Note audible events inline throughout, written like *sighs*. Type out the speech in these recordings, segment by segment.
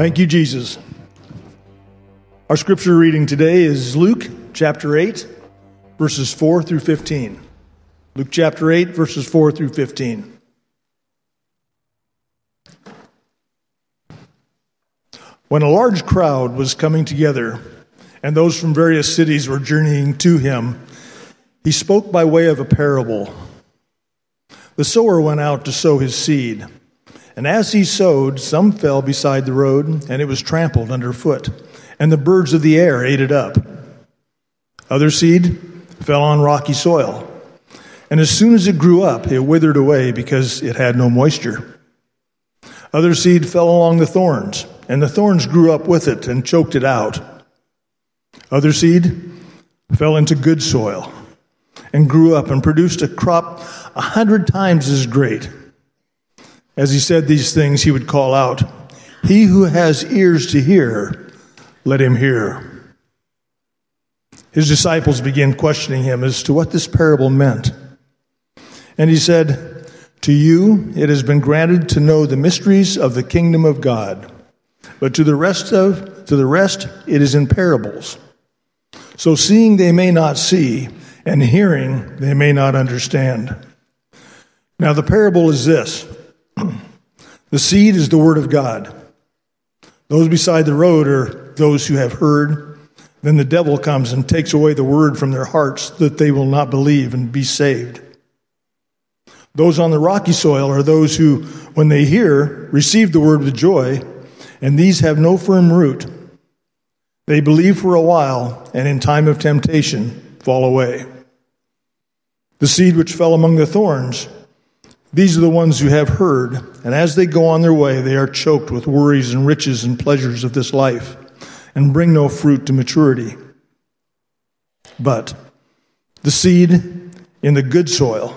Thank you, Jesus. Our scripture reading today is Luke chapter 8, verses 4 through 15. Luke chapter 8, verses 4 through 15. When a large crowd was coming together, and those from various cities were journeying to him, he spoke by way of a parable. The sower went out to sow his seed. And as he sowed, some fell beside the road, and it was trampled underfoot, and the birds of the air ate it up. Other seed fell on rocky soil, and as soon as it grew up, it withered away because it had no moisture. Other seed fell along the thorns, and the thorns grew up with it and choked it out. Other seed fell into good soil and grew up and produced a crop a hundred times as great. As he said these things, he would call out, He who has ears to hear, let him hear. His disciples began questioning him as to what this parable meant. And he said, To you it has been granted to know the mysteries of the kingdom of God, but to the rest of to the rest it is in parables. So seeing they may not see, and hearing they may not understand. Now the parable is this. The seed is the word of God. Those beside the road are those who have heard. Then the devil comes and takes away the word from their hearts that they will not believe and be saved. Those on the rocky soil are those who, when they hear, receive the word with joy, and these have no firm root. They believe for a while, and in time of temptation fall away. The seed which fell among the thorns these are the ones who have heard, and as they go on their way, they are choked with worries and riches and pleasures of this life, and bring no fruit to maturity. But the seed in the good soil,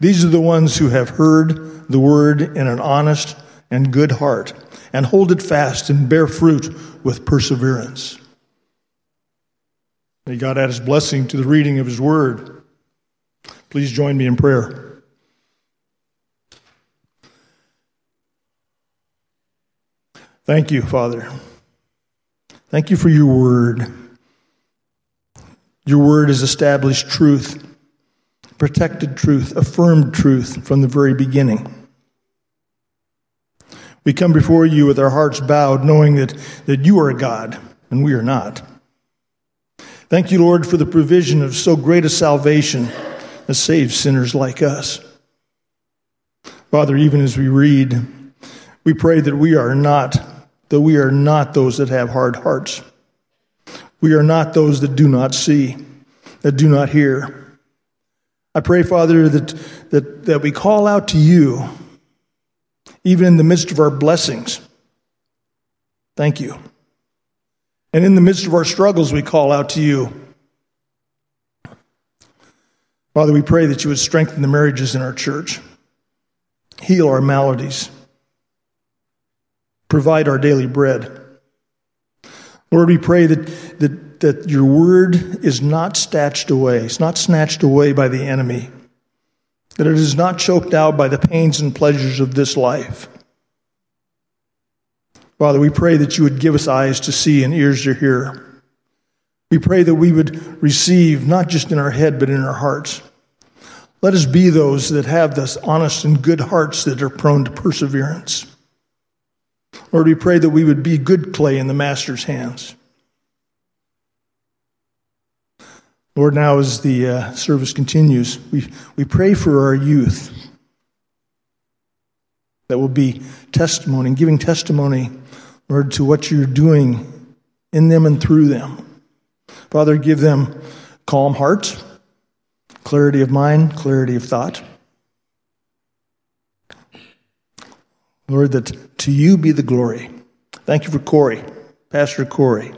these are the ones who have heard the word in an honest and good heart, and hold it fast and bear fruit with perseverance. May God add his blessing to the reading of his word. Please join me in prayer. Thank you, Father. Thank you for your word. Your word is established truth, protected truth, affirmed truth from the very beginning. We come before you with our hearts bowed, knowing that, that you are God and we are not. Thank you, Lord, for the provision of so great a salvation that saves sinners like us. Father, even as we read, we pray that we are not that we are not those that have hard hearts. We are not those that do not see, that do not hear. I pray, Father, that, that, that we call out to you, even in the midst of our blessings. Thank you. And in the midst of our struggles, we call out to you. Father, we pray that you would strengthen the marriages in our church, heal our maladies provide our daily bread. Lord, we pray that, that, that your word is not snatched away, it's not snatched away by the enemy, that it is not choked out by the pains and pleasures of this life. Father, we pray that you would give us eyes to see and ears to hear. We pray that we would receive, not just in our head, but in our hearts. Let us be those that have this honest and good hearts that are prone to perseverance. Lord, we pray that we would be good clay in the Master's hands. Lord, now as the uh, service continues, we, we pray for our youth that will be testimony, giving testimony, Lord, to what you're doing in them and through them. Father, give them calm hearts, clarity of mind, clarity of thought. Lord, that to you be the glory. Thank you for Corey, Pastor Corey.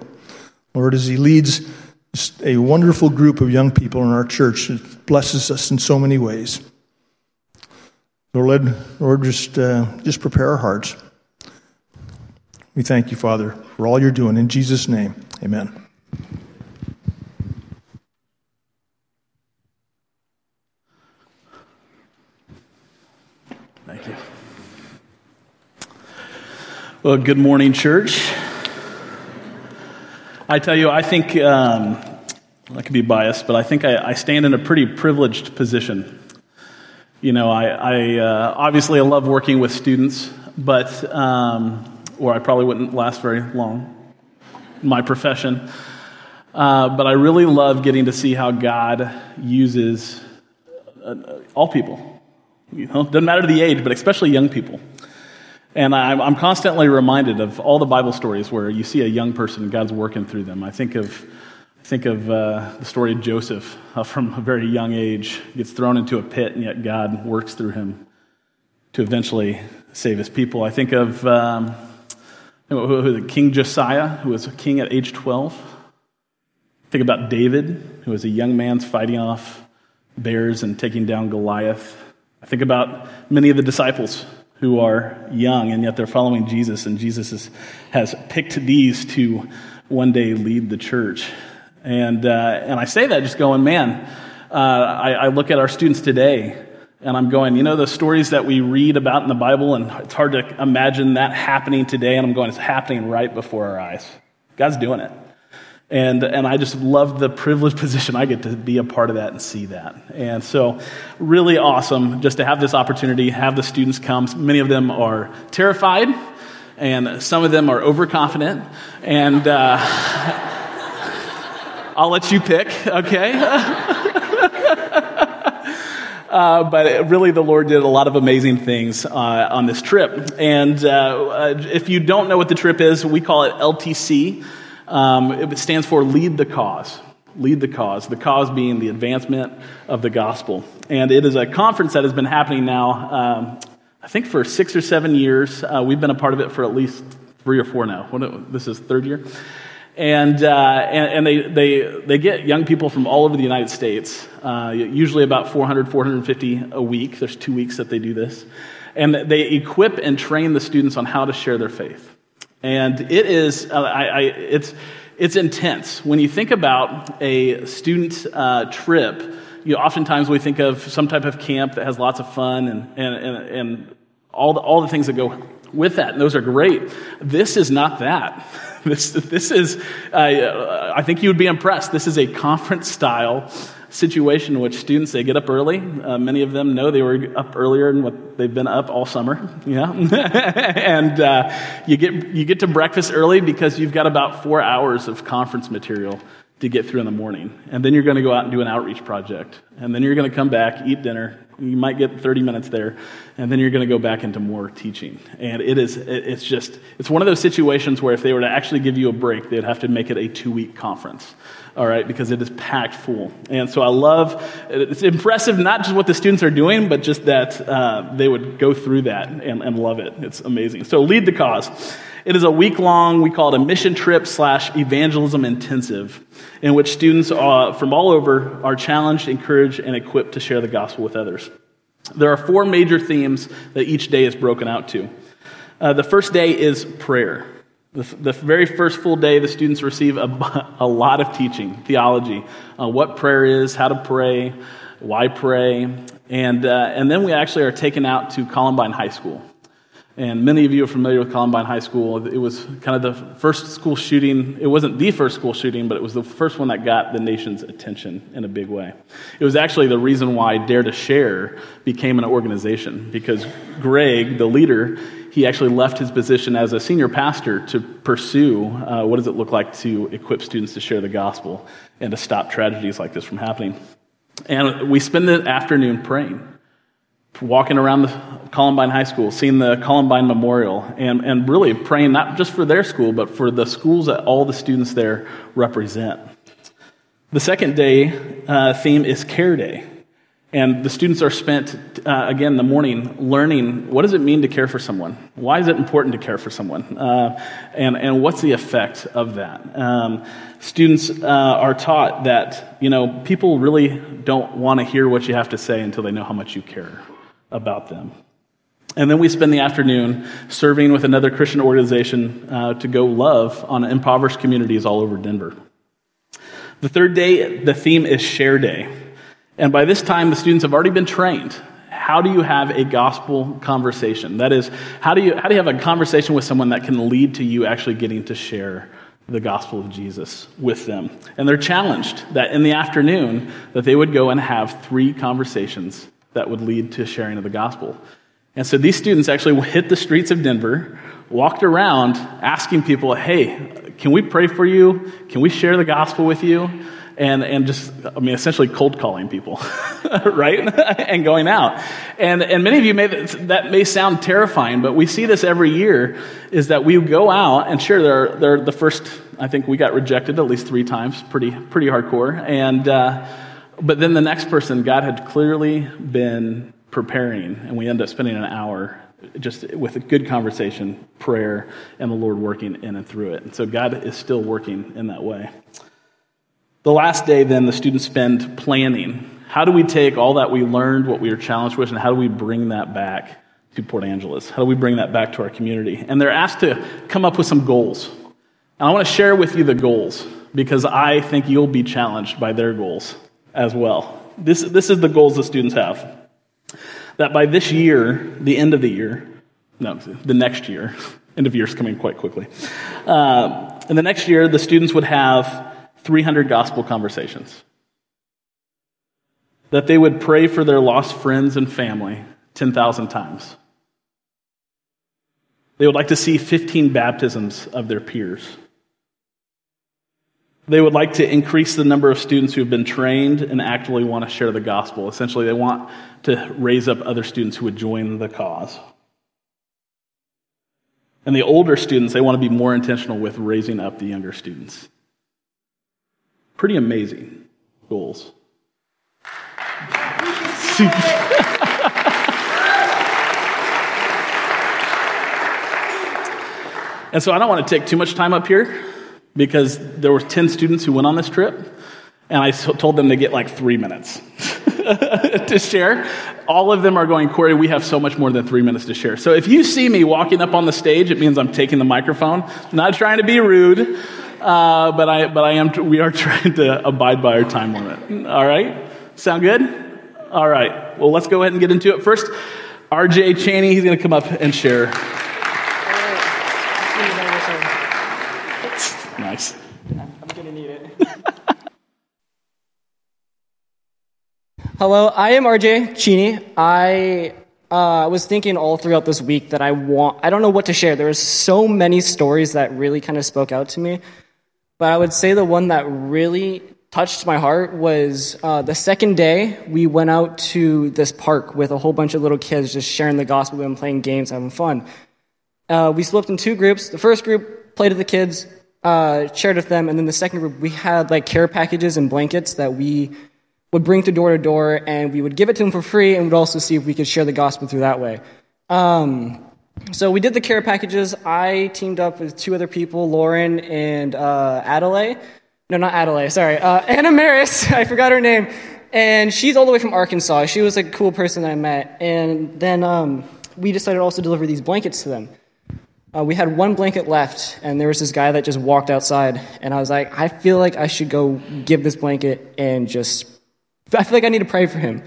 Lord, as he leads a wonderful group of young people in our church, it blesses us in so many ways. Lord, Lord just, uh, just prepare our hearts. We thank you, Father, for all you're doing. In Jesus' name, amen. Well, good morning, church. I tell you, I think, um, I could be biased, but I think I, I, stand in a pretty privileged position. You know, I, I uh, obviously I love working with students, but, um, or I probably wouldn't last very long in my profession. Uh, but I really love getting to see how God uses uh, all people. You know, doesn't matter the age, but especially young people. And I'm, I'm, constantly reminded of all the Bible stories where you see a young person and God's working through them. I think of, think of uh, the story of Joseph uh, from a very young age, gets thrown into a pit, and yet God works through him to eventually save his people. I think of um, King Josiah, who was a king at age 12. Think about David, who was a young man fighting off bears and taking down Goliath. I think about many of the disciples who are young and yet they're following Jesus, and Jesus is, has picked these to one day lead the church. And, uh, and I say that just going, man, uh, I, I look at our students today and I'm going, you know, the stories that we read about in the Bible, and it's hard to imagine that happening today. And I'm going, it's happening right before our eyes. God's doing it. And, and I just love the privileged *laughs* position I get to be a part of that and see that. And so, really awesome just to have this opportunity, have the students come. Many of them are terrified, and some of them are overconfident. And uh, *laughs* I'll let you pick, okay? *laughs* Uh, but really, the Lord did a lot of amazing things uh, on this trip. And uh, uh if you don't know what the trip is, we call it LTC. Um, it stands for Lead the Cause. Lead the Cause. The cause being the advancement of the gospel. And it is a conference that has been happening now, um, I think, for six or seven years. Uh, we've been a part of it for at least three or four now. This is third year. And, uh, and, and, they, they, they get young people from all over the United States, uh, usually about 400, 450 a week. There's two weeks that they do this. And they equip and train the students on how to share their faith. And it is, uh, I, I, it's, it's intense. When you think about a student uh, trip, you oftentimes we think of some type of camp that has lots of fun and, and, and, and all, the, all the things that go with that, and those are great. This is not that. *laughs* This, this is, uh, I think you would be impressed. This is a conference style situation in which students they get up early. Uh, many of them know they were up earlier than what they've been up all summer. *laughs* Yeah, *laughs* and uh, you get you get to breakfast early because you've got about four hours of conference material to get through in the morning, and then you're going to go out and do an outreach project, and then you're going to come back, eat dinner. You might get 30 minutes there, and then you're going to go back into more teaching. And it is it's just it's one of those situations where if they were to actually give you a break, they'd have to make it a two week conference all right, because it is packed full. And so I love, it's impressive not just what the students are doing, but just that uh, they would go through that and, and love it. It's amazing. So lead the cause. It is a week long, we call it a mission trip slash evangelism intensive, in which students uh, from all over are challenged, encouraged, and equipped to share the gospel with others. There are four major themes that each day is broken out to. Uh, the first day is prayer. The, the, very first full day, the students receive a, *laughs* a lot of teaching, theology, uh, what prayer is, how to pray, why pray, and, uh, and then we actually are taken out to Columbine High School. And many of you are familiar with Columbine High School. It was kind of the first school shooting. It wasn't the first school shooting, but it was the first one that got the nation's attention in a big way. It was actually the reason why Dare to Share became an organization, because Greg, the leader, he actually left his position as a senior pastor to pursue uh, what does it look like to equip students to share the gospel and to stop tragedies like this from happening. And we spend the afternoon praying, walking around the Columbine High School, seeing the Columbine Memorial, and, and really praying not just for their school, but for the schools that all the students there represent. The second day uh, theme is Care Day. And the students are spent, uh, again, in the morning learning what does it mean to care for someone? Why is it important to care for someone? Uh, and, and what's the effect of that? Um, students uh, are taught that, you know, people really don't want to hear what you have to say until they know how much you care about them. And then we spend the afternoon serving with another Christian organization uh, to go love on impoverished communities all over Denver. The third day, the theme is Share Day. And by this time, the students have already been trained how do you have a gospel conversation? That is, how do you, how do you have a conversation with someone that can lead to you actually getting to share the gospel of Jesus with them? And they're challenged that in the afternoon that they would go and have three conversations that would lead to sharing of the gospel. And so these students actually hit the streets of Denver, walked around asking people, hey, can we pray for you? Can we share the gospel with you? And, and just, I mean, essentially cold calling people, *laughs* right? *laughs* and going out. And, and many of you may, that may sound terrifying, but we see this every year is that we go out and sure, they're, they're the first, I think we got rejected at least three times, pretty, pretty hardcore. And, uh, but then the next person, God had clearly been preparing, and we end up spending an hour just with a good conversation, prayer, and the Lord working in and through it. And so God is still working in that way. The last day, then, the students spend planning. How do we take all that we learned, what we were challenged with, and how do we bring that back to Port Angeles? How do we bring that back to our community? And they're asked to come up with some goals. And I want to share with you the goals because I think you'll be challenged by their goals as well. This, this is the goals the students have. That by this year, the end of the year, no, the next year, *laughs* end of year is coming quite quickly. Uh, in the next year, the students would have 300 gospel conversations. That they would pray for their lost friends and family 10,000 times. They would like to see 15 baptisms of their peers. They would like to increase the number of students who have been trained and actively want to share the gospel. Essentially, they want to raise up other students who would join the cause. And the older students, they want to be more intentional with raising up the younger students. Pretty amazing goals. and so I don't want to take too much time up here because there were 10 students who went on this trip, and I told them to get like three minutes *laughs* to share. All of them are going, Corey, we have so much more than three minutes to share. So if you see me walking up on the stage, it means I'm taking the microphone. Not trying to be rude, uh, but, I, but I am, we are *laughs* trying to abide by our time limit. All right? Sound good? All right. Well, let's go ahead and get into it. First, RJ Cheney, he's going to come up and share. Nice. I'm going to need it. Hello, I am RJ Cheney. I uh, was thinking all throughout this week that I want, I don't know what to share. There were so many stories that really kind of spoke out to me. But I would say the one that really touched my heart was uh, the second day we went out to this park with a whole bunch of little kids just sharing the gospel and playing games, having fun. Uh, we split in two groups. The first group played with the kids, uh, shared with them, and then the second group we had like care packages and blankets that we would bring to door to door, and we would give it to them for free, and would also see if we could share the gospel through that way. Um, so we did the care packages. I teamed up with two other people, Lauren and uh, Adelaide. No, not Adelaide. Sorry, uh, Anna Maris. *laughs* I forgot her name, and she's all the way from Arkansas. She was a cool person that I met, and then um, we decided also to deliver these blankets to them. Uh, we had one blanket left, and there was this guy that just walked outside, and I was like, I feel like I should go give this blanket and just, I feel like I need to pray for him.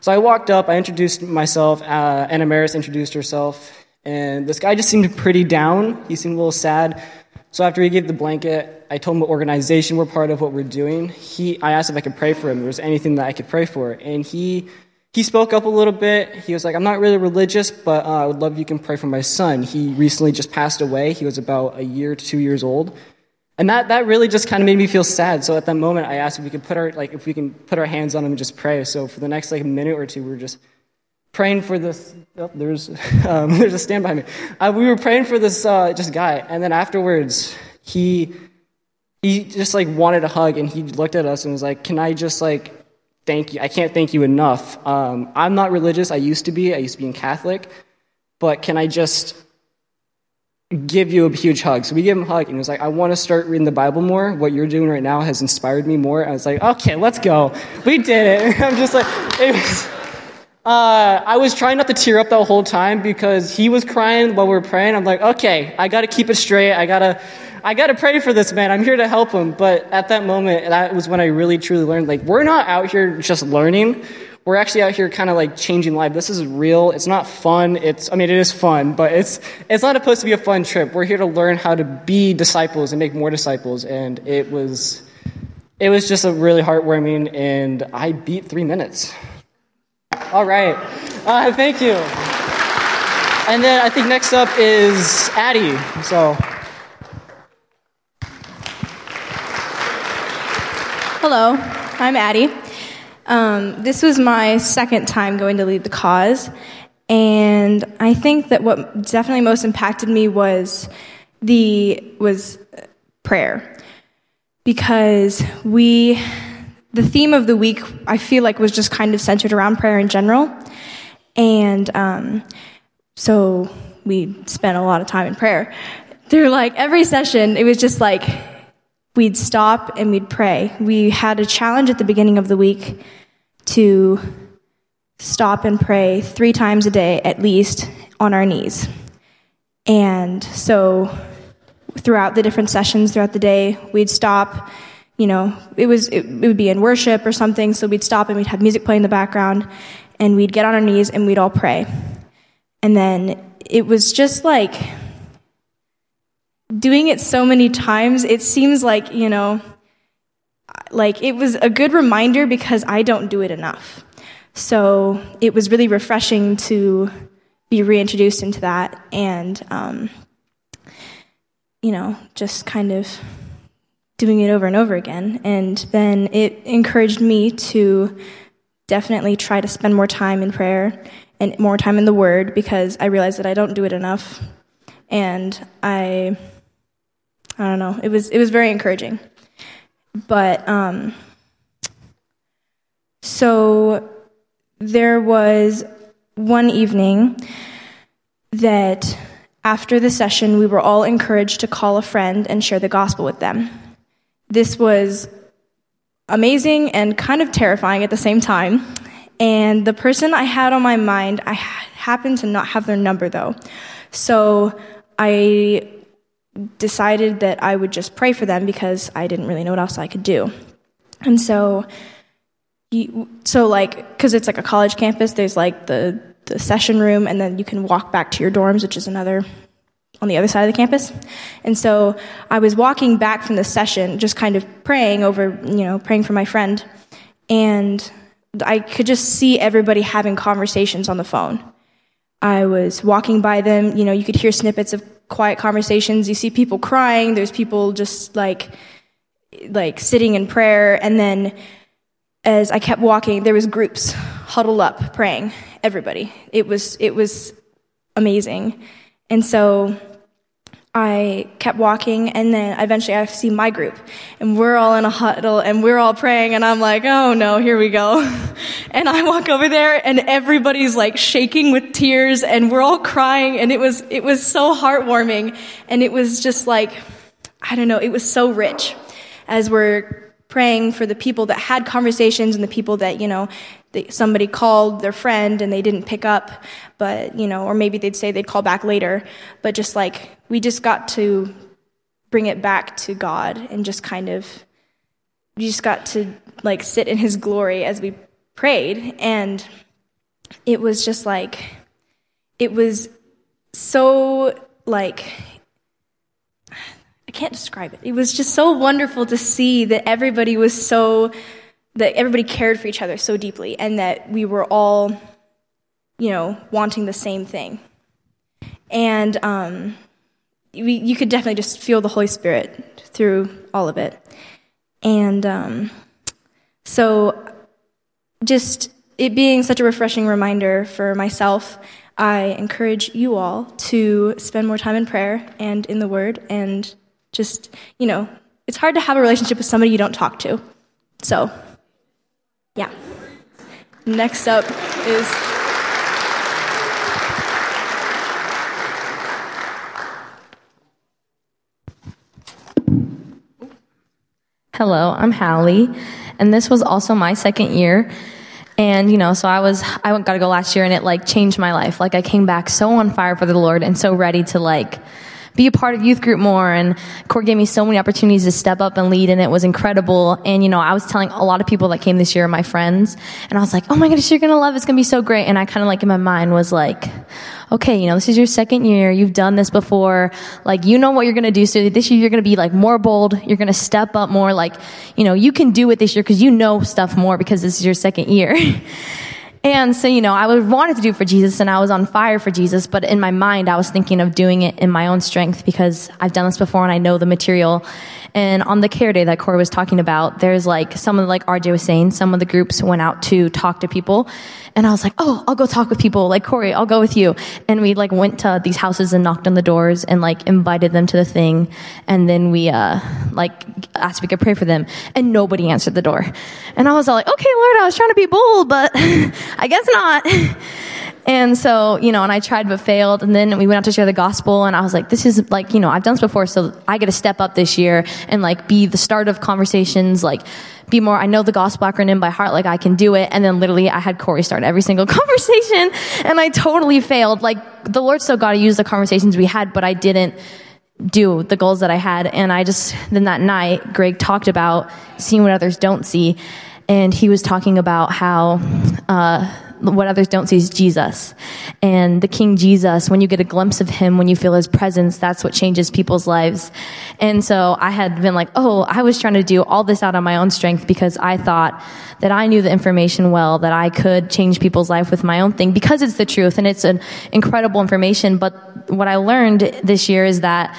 So I walked up, I introduced myself, uh, Anna Maris introduced herself, and this guy just seemed pretty down. He seemed a little sad. So after he gave the blanket, I told him what organization we're part of, what we're doing. He, I asked if I could pray for him. There was anything that I could pray for, and he he spoke up a little bit. He was like, I'm not really religious, but uh, I would love if you can pray for my son. He recently just passed away. He was about a year to two years old. And that, that really just kind of made me feel sad. So at that moment, I asked if we could put our, like, if we can put our hands on him and just pray. So for the next, like, minute or two, we were just praying for this. Oh, there's, *laughs* um, there's a stand behind me. Uh, we were praying for this, uh, just guy. And then afterwards, he, he just, like, wanted a hug. And he looked at us and was like, can I just, like, thank you. I can't thank you enough. Um, I'm not religious. I used to be. I used to be in Catholic. But can I just give you a huge hug? So we gave him a hug, and he was like, I want to start reading the Bible more. What you're doing right now has inspired me more. I was like, okay, let's go. We did it. *laughs* I'm just like, it was. Uh, I was trying not to tear up the whole time because he was crying while we were praying. I'm like, okay, I got to keep it straight. I got to I got to pray for this man. I'm here to help him. But at that moment, that was when I really truly learned like, we're not out here just learning. we're actually out here kind of like changing life. This is real. It's not fun. It's, I mean, it is fun, but it's, it's not supposed to be a fun trip. We're here to learn how to be disciples and make more disciples. And it was, it was just a really heartwarming, and I beat three minutes. All right. Uh, thank you. And then I think next up is Addie. So. Hello, I'm Addie. Um, this was my second time going to lead the cause, and I think that what definitely most impacted me was the was prayer because we the theme of the week I feel like was just kind of centered around prayer in general, and um, so we spent a lot of time in prayer. Through like every session, it was just like we'd stop and we'd pray. We had a challenge at the beginning of the week to stop and pray three times a day at least on our knees. And so throughout the different sessions throughout the day, we'd stop, you know, it was it, it would be in worship or something, so we'd stop and we'd have music play in the background and we'd get on our knees and we'd all pray. And then it was just like doing it so many times, it seems like, you know, like it was a good reminder because I don't do it enough. So it was really refreshing to be reintroduced into that and, um, you know, just kind of doing it over and over again. And then it encouraged me to definitely try to spend more time in prayer and more time in the Word because I realized that I don't do it enough. And I I don't know. It was it was very encouraging. But um, so there was one evening that after the session we were all encouraged to call a friend and share the gospel with them. This was amazing and kind of terrifying at the same time. And the person I had on my mind, I happened to not have their number though. So I decided that I would just pray for them because I didn't really know what else I could do. And so, so like, because it's like a college campus, there's like the, the session room, and then you can walk back to your dorms, which is another on the other side of the campus. And so I was walking back from the session, just kind of praying over, you know, praying for my friend. And I could just see everybody having conversations on the phone. I was walking by them, you know, you could hear snippets of quiet conversations. You see people crying. There's people just like, like sitting in prayer. And then as I kept walking, there was groups huddled up praying. Everybody. It was, it was amazing. And so I kept walking, and then eventually I see my group, and we're all in a huddle, and we're all praying, and I'm like, oh no, here we go. *laughs* And I walk over there, and everybody's like shaking with tears, and we're all crying, and it was, it was so heartwarming, and it was just like, I don't know, it was so rich as we're praying for the people that had conversations and the people that, you know, somebody called their friend and they didn't pick up, but, you know, or maybe they'd say they'd call back later. But just like, we just got to bring it back to God and just kind of, we just got to like sit in His glory as we prayed. And it was just like, it was so like, I can't describe it. It was just so wonderful to see that everybody was so that everybody cared for each other so deeply and that we were all, you know, wanting the same thing. And um, we, you could definitely just feel the Holy Spirit through all of it. And um, so, just it being such a refreshing reminder for myself, I encourage you all to spend more time in prayer and in the Word and just, you know, it's hard to have a relationship with somebody you don't talk to. So, yeah. Next up is. Hello, I'm Hallie, and this was also my second year. And you know, so I was I went got to go last year, and it like changed my life. Like I came back so on fire for the Lord and so ready to like be a part of youth group more. And Corey gave me so many opportunities to step up and lead and it was incredible. And, you know, I was telling a lot of people that came this year, my friends, and I was like, oh my goodness, you're to love it. It's to be so great. And I kind of like in my mind was like, okay, you know, this is your second year. You've done this before. Like, you know what you're to do. So this year you're to be like more bold. You're to step up more. Like, you know, you can do it this year because you know stuff more because this is your second year. *laughs* And so, you know, I wanted to do for Jesus and I was on fire for Jesus, but in my mind, I was thinking of doing it in my own strength because I've done this before and I know the material. And on the care day that Corey was talking about, there's like some of like RJ was saying, some of the groups went out to talk to people. And I was like, oh, I'll go talk with people. Like Corey, I'll go with you. And we like went to these houses and knocked on the doors and like invited them to the thing. And then we, uh, like asked if we could pray for them. And nobody answered the door. And I was all like, okay, Lord, I was trying to be bold, but *laughs* I guess not. *laughs* And so, you know, and I tried but failed. And then we went out to share the gospel and I was like, this is like, you know, I've done this before. So I get to step up this year and like be the start of conversations, like be more, I know the gospel acronym by heart, like I can do it. And then literally I had Corey start every single *laughs* conversation and I totally failed. Like the Lord still got to use the conversations we had, but I didn't do the goals that I had. And I just, then that night, Greg talked about seeing what others don't see. And he was talking about how, uh, what others don't see is Jesus. And the King Jesus, when you get a glimpse of him, when you feel his presence, that's what changes people's lives. And so I had been like, oh, I was trying to do all this out on my own strength because I thought that I knew the information well, that I could change people's life with my own thing because it's the truth and it's an incredible information. But what I learned this year is that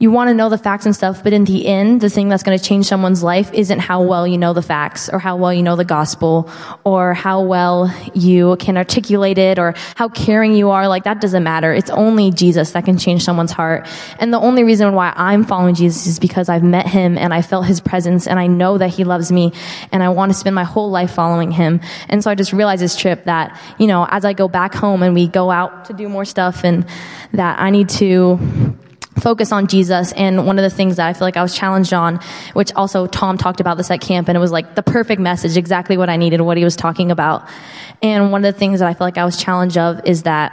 you want to know the facts and stuff, but in the end, the thing that's going to change someone's life isn't how well you know the facts or how well you know the gospel or how well you can articulate it or how caring you are. Like that doesn't matter. It's only Jesus that can change someone's heart. And the only reason why I'm following Jesus is because I've met him and I felt his presence and I know that he loves me and I want to spend my whole life following him. And so I just realized this trip that, you know, as I go back home and we go out to do more stuff and that I need to focus on Jesus. And one of the things that I feel like I was challenged on, which also Tom talked about this at camp, and it was like the perfect message, exactly what I needed, what he was talking about. And one of the things that I feel like I was challenged of is that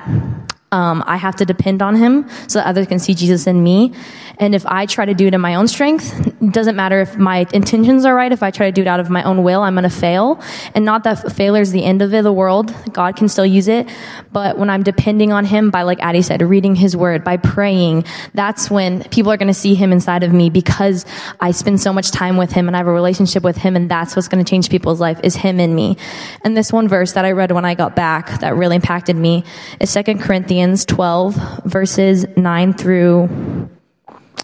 um, I have to depend on him so that others can see Jesus in me. And if I try to do it in my own strength, it doesn't matter if my intentions are right. If I try to do it out of my own will, I'm going to fail. And not that failure is the end of it, the world. God can still use it. But when I'm depending on Him by, like Addie said, reading His Word, by praying, that's when people are going to see Him inside of me because I spend so much time with Him and I have a relationship with Him. And that's what's going to change people's life is Him in me. And this one verse that I read when I got back that really impacted me is Second Corinthians 12 verses 9 through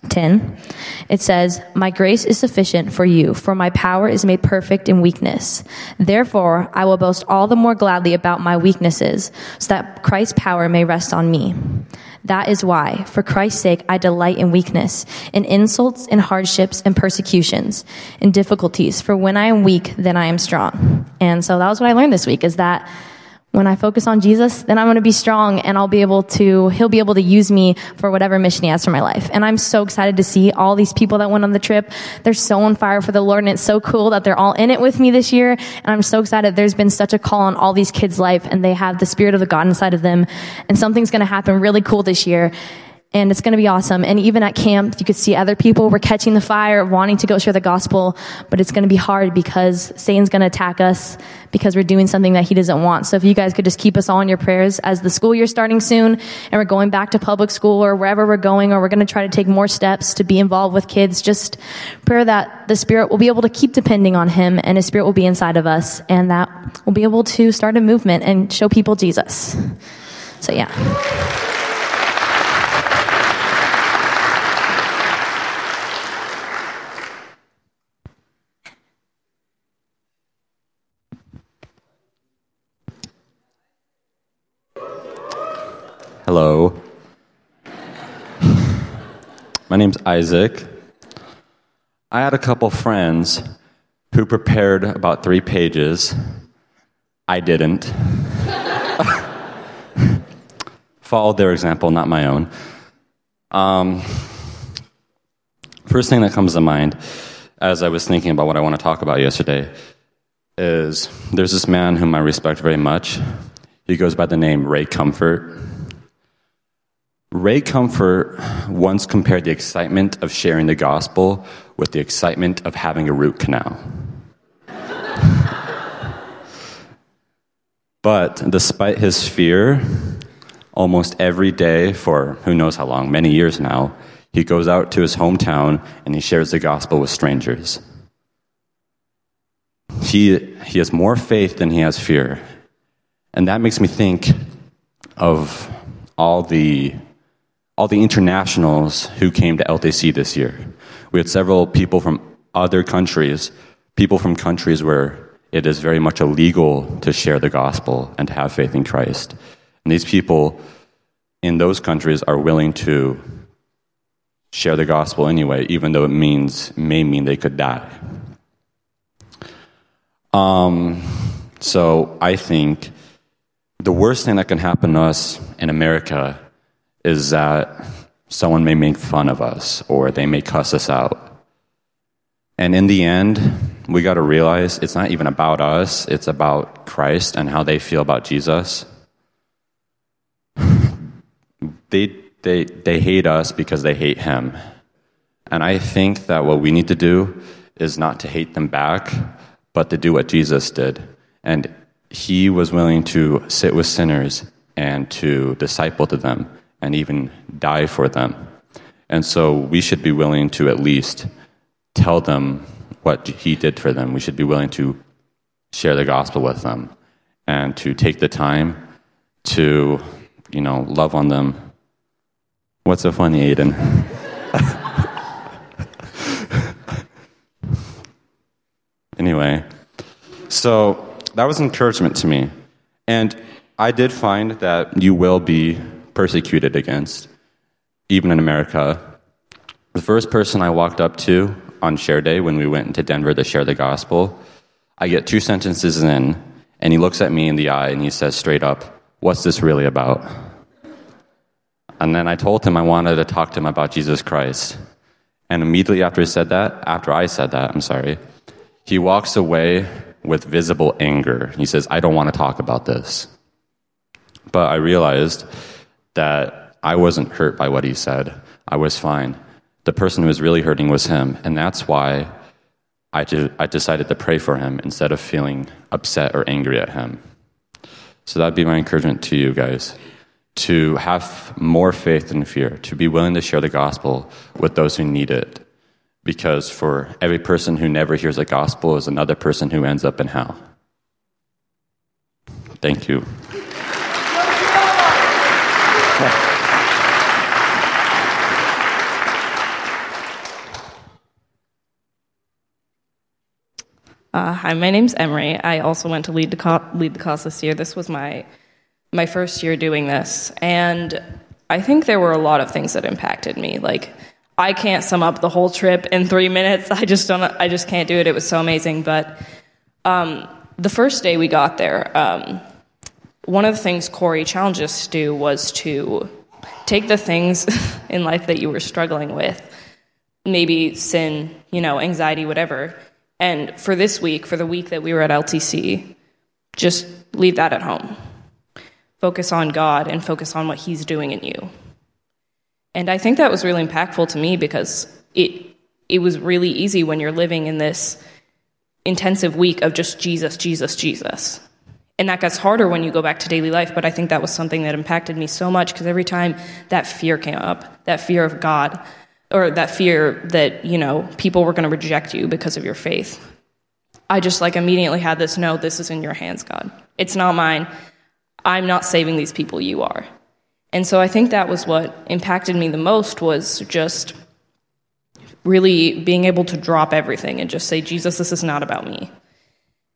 10, it says, My grace is sufficient for you, for my power is made perfect in weakness. Therefore, I will boast all the more gladly about my weaknesses, so that Christ's power may rest on me. That is why, for Christ's sake, I delight in weakness, in insults, in hardships, in persecutions, in difficulties, for when I am weak, then I am strong. And so that was what I learned this week, is that when I focus on Jesus, then I'm going to be strong and I'll be able to, he'll be able to use me for whatever mission he has for my life. And I'm so excited to see all these people that went on the trip. They're so on fire for the Lord and it's so cool that they're all in it with me this year. And I'm so excited. There's been such a call on all these kids' life and they have the spirit of the God inside of them. And something's going to happen really cool this year and it's going to be awesome. And even at camp, you could see other people were catching the fire, wanting to go share the gospel, but it's going to be hard because Satan's going to attack us because we're doing something that he doesn't want. So if you guys could just keep us all in your prayers as the school year starting soon and we're going back to public school or wherever we're going, or we're going to try to take more steps to be involved with kids, just prayer that the Spirit will be able to keep depending on him and his Spirit will be inside of us and that we'll be able to start a movement and show people Jesus. So yeah. Hello. My name's Isaac. I had a couple friends who prepared about three pages. I didn't. *laughs* Followed their example, not my own. Um, first thing that comes to mind as I was thinking about what I want to talk about yesterday is there's this man whom I respect very much. He goes by the name Ray Comfort. Ray Comfort once compared the excitement of sharing the gospel with the excitement of having a root canal. *laughs* but despite his fear, almost every day for who knows how long, many years now, he goes out to his hometown and he shares the gospel with strangers. He, he has more faith than he has fear. And that makes me think of all the, all the internationals who came to LTC this year. We had several people from other countries, people from countries where it is very much illegal to share the gospel and to have faith in Christ. And these people in those countries are willing to share the gospel anyway, even though it means may mean they could die. Um, so I think the worst thing that can happen to us in America is that someone may make fun of us or they may cuss us out. And in the end, we got to realize it's not even about us, it's about Christ and how they feel about Jesus. *sighs* they, they, they hate us because they hate him. And I think that what we need to do is not to hate them back, but to do what Jesus did. And he was willing to sit with sinners and to disciple to them and even die for them. And so we should be willing to at least tell them what he did for them. We should be willing to share the gospel with them and to take the time to, you know, love on them. What's so funny, Aiden? *laughs* anyway, so that was encouragement to me. And I did find that you will be persecuted against, even in America. The first person I walked up to on share day when we went into Denver to share the gospel, I get two sentences in, and he looks at me in the eye and he says straight up, What's this really about? And then I told him I wanted to talk to him about Jesus Christ. And immediately after he said that, after I said that, I'm sorry, he walks away with visible anger. He says, I don't want to talk about this. But I realized that I wasn't hurt by what he said. I was fine. The person who was really hurting was him. And that's why I, I decided to pray for him instead of feeling upset or angry at him. So that'd be my encouragement to you guys to have more faith than fear, to be willing to share the gospel with those who need it because for every person who never hears the gospel is another person who ends up in hell. Thank you. Uh, hi, my name's Emery. I also went to lead the, co- lead the cause this year. This was my my first year doing this, and I think there were a lot of things that impacted me. Like I can't sum up the whole trip in three minutes. *laughs* I just don't. I just can't do it. It was so amazing. But um, the first day we got there, um, one of the things Corey challenged us to do was to take the things *laughs* in life that you were struggling with, maybe sin, you know, anxiety, whatever, and for this week, for the week that we were at LTC, just leave that at home. Focus on God and focus on what He's doing in you. And I think that was really impactful to me because it it was really easy when you're living in this intensive week of just Jesus, Jesus, Jesus. And that gets harder when you go back to daily life, but I think that was something that impacted me so much because every time that fear came up, that fear of God, or that fear that, you know, people were going to reject you because of your faith, I just like immediately had this no, this is in your hands, God. It's not mine. I'm not saving these people, you are. And so I think that was what impacted me the most was just really being able to drop everything and just say, Jesus, this is not about me.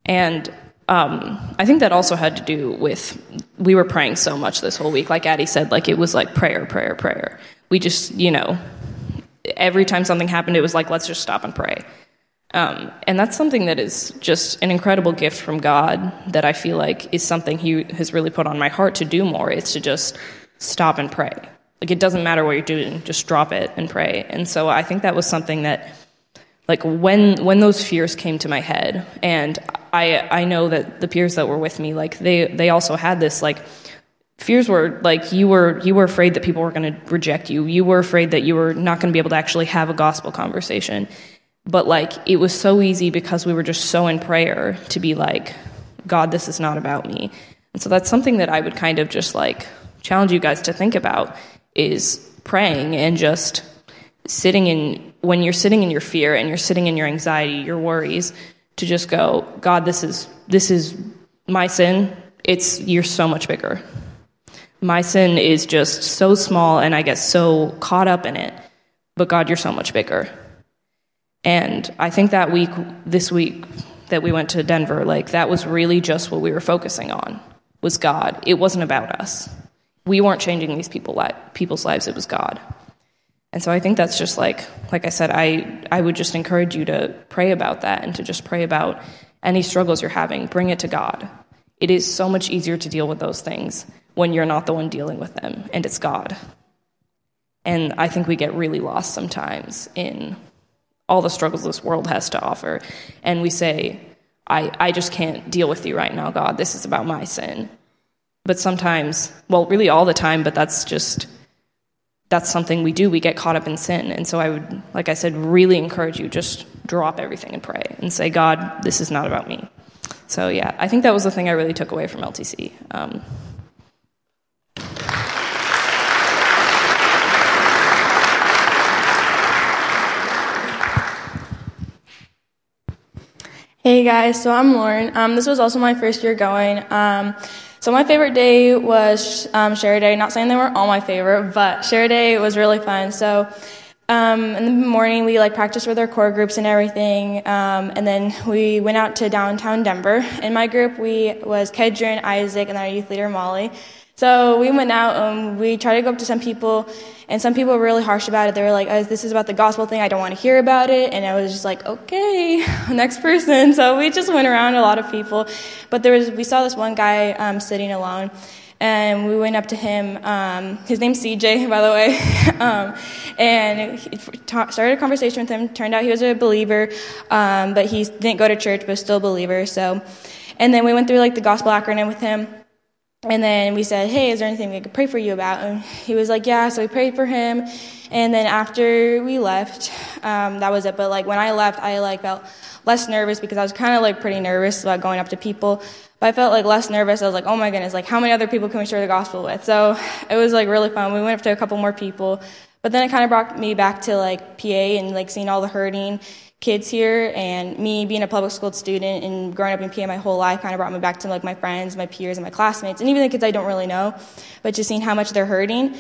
And um, I think that also had to do with we were praying so much this whole week. Like Addie said, like it was like prayer, prayer, prayer. We just, you know, every time something happened, it was like, let's just stop and pray. Um, and that's something that is just an incredible gift from God that I feel like is something He has really put on my heart to do more. It's to just stop and pray. Like it doesn't matter what you're doing, just drop it and pray. And so I think that was something that like when when those fears came to my head and I I know that the peers that were with me like they they also had this like fears were like you were you were afraid that people were going to reject you. You were afraid that you were not going to be able to actually have a gospel conversation. But like it was so easy because we were just so in prayer to be like, God, this is not about me. And so that's something that I would kind of just like challenge you guys to think about is praying and just sitting in when you're sitting in your fear and you're sitting in your anxiety, your worries, to just go, God, this is this is my sin. It's you're so much bigger. My sin is just so small and I get so caught up in it. But God, you're so much bigger. And I think that week this week that we went to Denver, like that was really just what we were focusing on was God. It wasn't about us. We weren't changing these people li- people's lives, it was God. And so I think that's just like, like I said, I, I would just encourage you to pray about that and to just pray about any struggles you're having. Bring it to God. It is so much easier to deal with those things when you're not the one dealing with them and it's God. And I think we get really lost sometimes in all the struggles this world has to offer. And we say, I, I just can't deal with you right now, God. This is about my sin. But sometimes, well, really all the time, but that's just that's something we do. We get caught up in sin. And so I would, like I said, really encourage you just drop everything and pray and say, God, this is not about me. So yeah, I think that was the thing I really took away from LTC. Um, Hey guys, so I'm Lauren. Um, this was also my first year going. Um, so my favorite day was um, Share Day. Not saying they were all my favorite, but Share Day was really fun. So um, in the morning we like practiced with our core groups and everything, um, and then we went out to downtown Denver. In my group, we was Kedron, Isaac, and our youth leader Molly. So we went out and we tried to go up to some people, and some people were really harsh about it. They were like, oh, "This is about the gospel thing. I don't want to hear about it." And I was just like, "Okay, *laughs* next person." So we just went around a lot of people, but there was we saw this one guy um, sitting alone, and we went up to him. Um, his name's CJ, *laughs* by the way, *laughs* um, and ta- started a conversation with him. Turned out he was a believer, um, but he didn't go to church, but still a believer. So, and then we went through like the gospel acronym with him. And then we said, Hey, is there anything we could pray for you about? And he was like, Yeah. So we prayed for him. And then after we left, um, that was it. But like when I left, I like felt less nervous because I was kind of like pretty nervous about going up to people. But I felt like less nervous. I was like, Oh my goodness, like how many other people can we share the gospel with? So it was like really fun. We went up to a couple more people. But then it kind of brought me back to like PA and like seeing all the hurting kids here and me being a public school student and growing up in PA my whole life kind of brought me back to like my friends, my peers, and my classmates, and even the kids I don't really know, but just seeing how much they're hurting.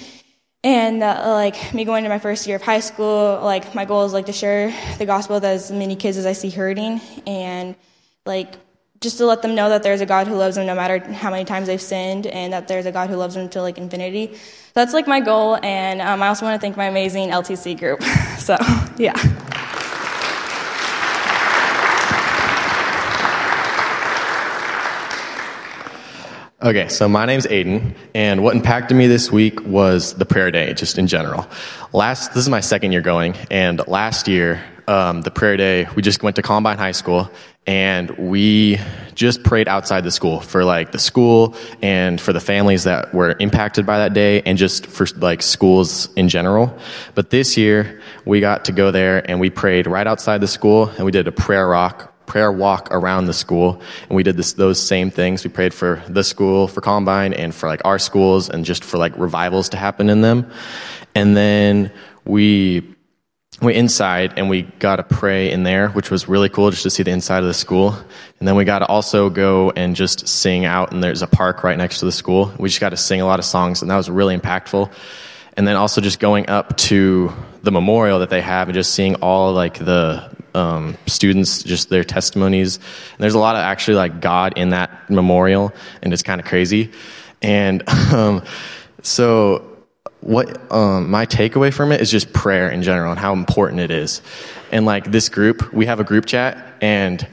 And uh, like me going to my first year of high school, like my goal is like to share the gospel with as many kids as I see hurting, and like just to let them know that there's a God who loves them no matter how many times they've sinned, and that there's a God who loves them to like infinity. That's like my goal, and um, I also want to thank my amazing LTC group. *laughs* so yeah. Okay, so my name's Aiden, and what impacted me this week was the prayer day, just in general. Last, this is my second year going, and last year, um, the prayer day, we just went to Columbine High School, and we just prayed outside the school for like the school and for the families that were impacted by that day, and just for like schools in general. But this year, we got to go there and we prayed right outside the school, and we did a prayer rock prayer walk around the school and we did this, those same things. We prayed for the school for columbine and for like our schools and just for like revivals to happen in them. And then we went inside and we got to pray in there which was really cool just to see the inside of the school. And then we got to also go and just sing out and there's a park right next to the school. We just got to sing a lot of songs and that was really impactful. And then also just going up to the memorial that they have and just seeing all like the um, students, just their testimonies. And there's a lot of actually like God in that memorial, and it's kind of crazy. And *laughs* um, so, what um, my takeaway from it is just prayer in general and how important it is. And like this group, we have a group chat, and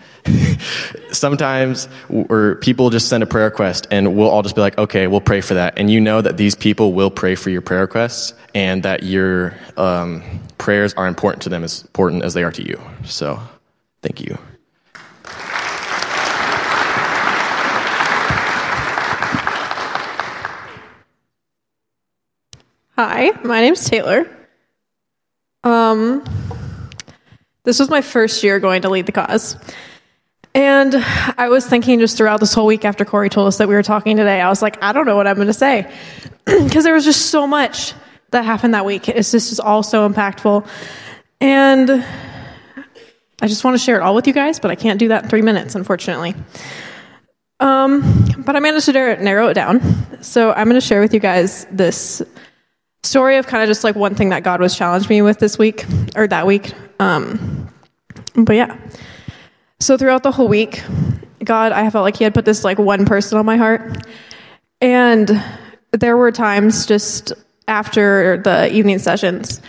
sometimes or people just send a prayer request and we'll all just be like okay we'll pray for that and you know that these people will pray for your prayer requests and that your um, prayers are important to them as important as they are to you so thank you Hi, my name's Taylor. Um, this was my first year going to lead the cause. And I was thinking just throughout this whole week after Corey told us that we were talking today, I was like, I don't know what I'm going to say. *clears throat* Because there was just so much that happened that week. It's just all so impactful. And I just want to share it all with you guys, but I can't do that in three minutes, unfortunately. Um, but I managed to narrow it down. So I'm going to share with you guys this story of kind of just like one thing that God was challenged me with this week or that week. Um, but yeah. So throughout the whole week, God, I felt like He had put this like one person on my heart. And there were times just after the evening sessions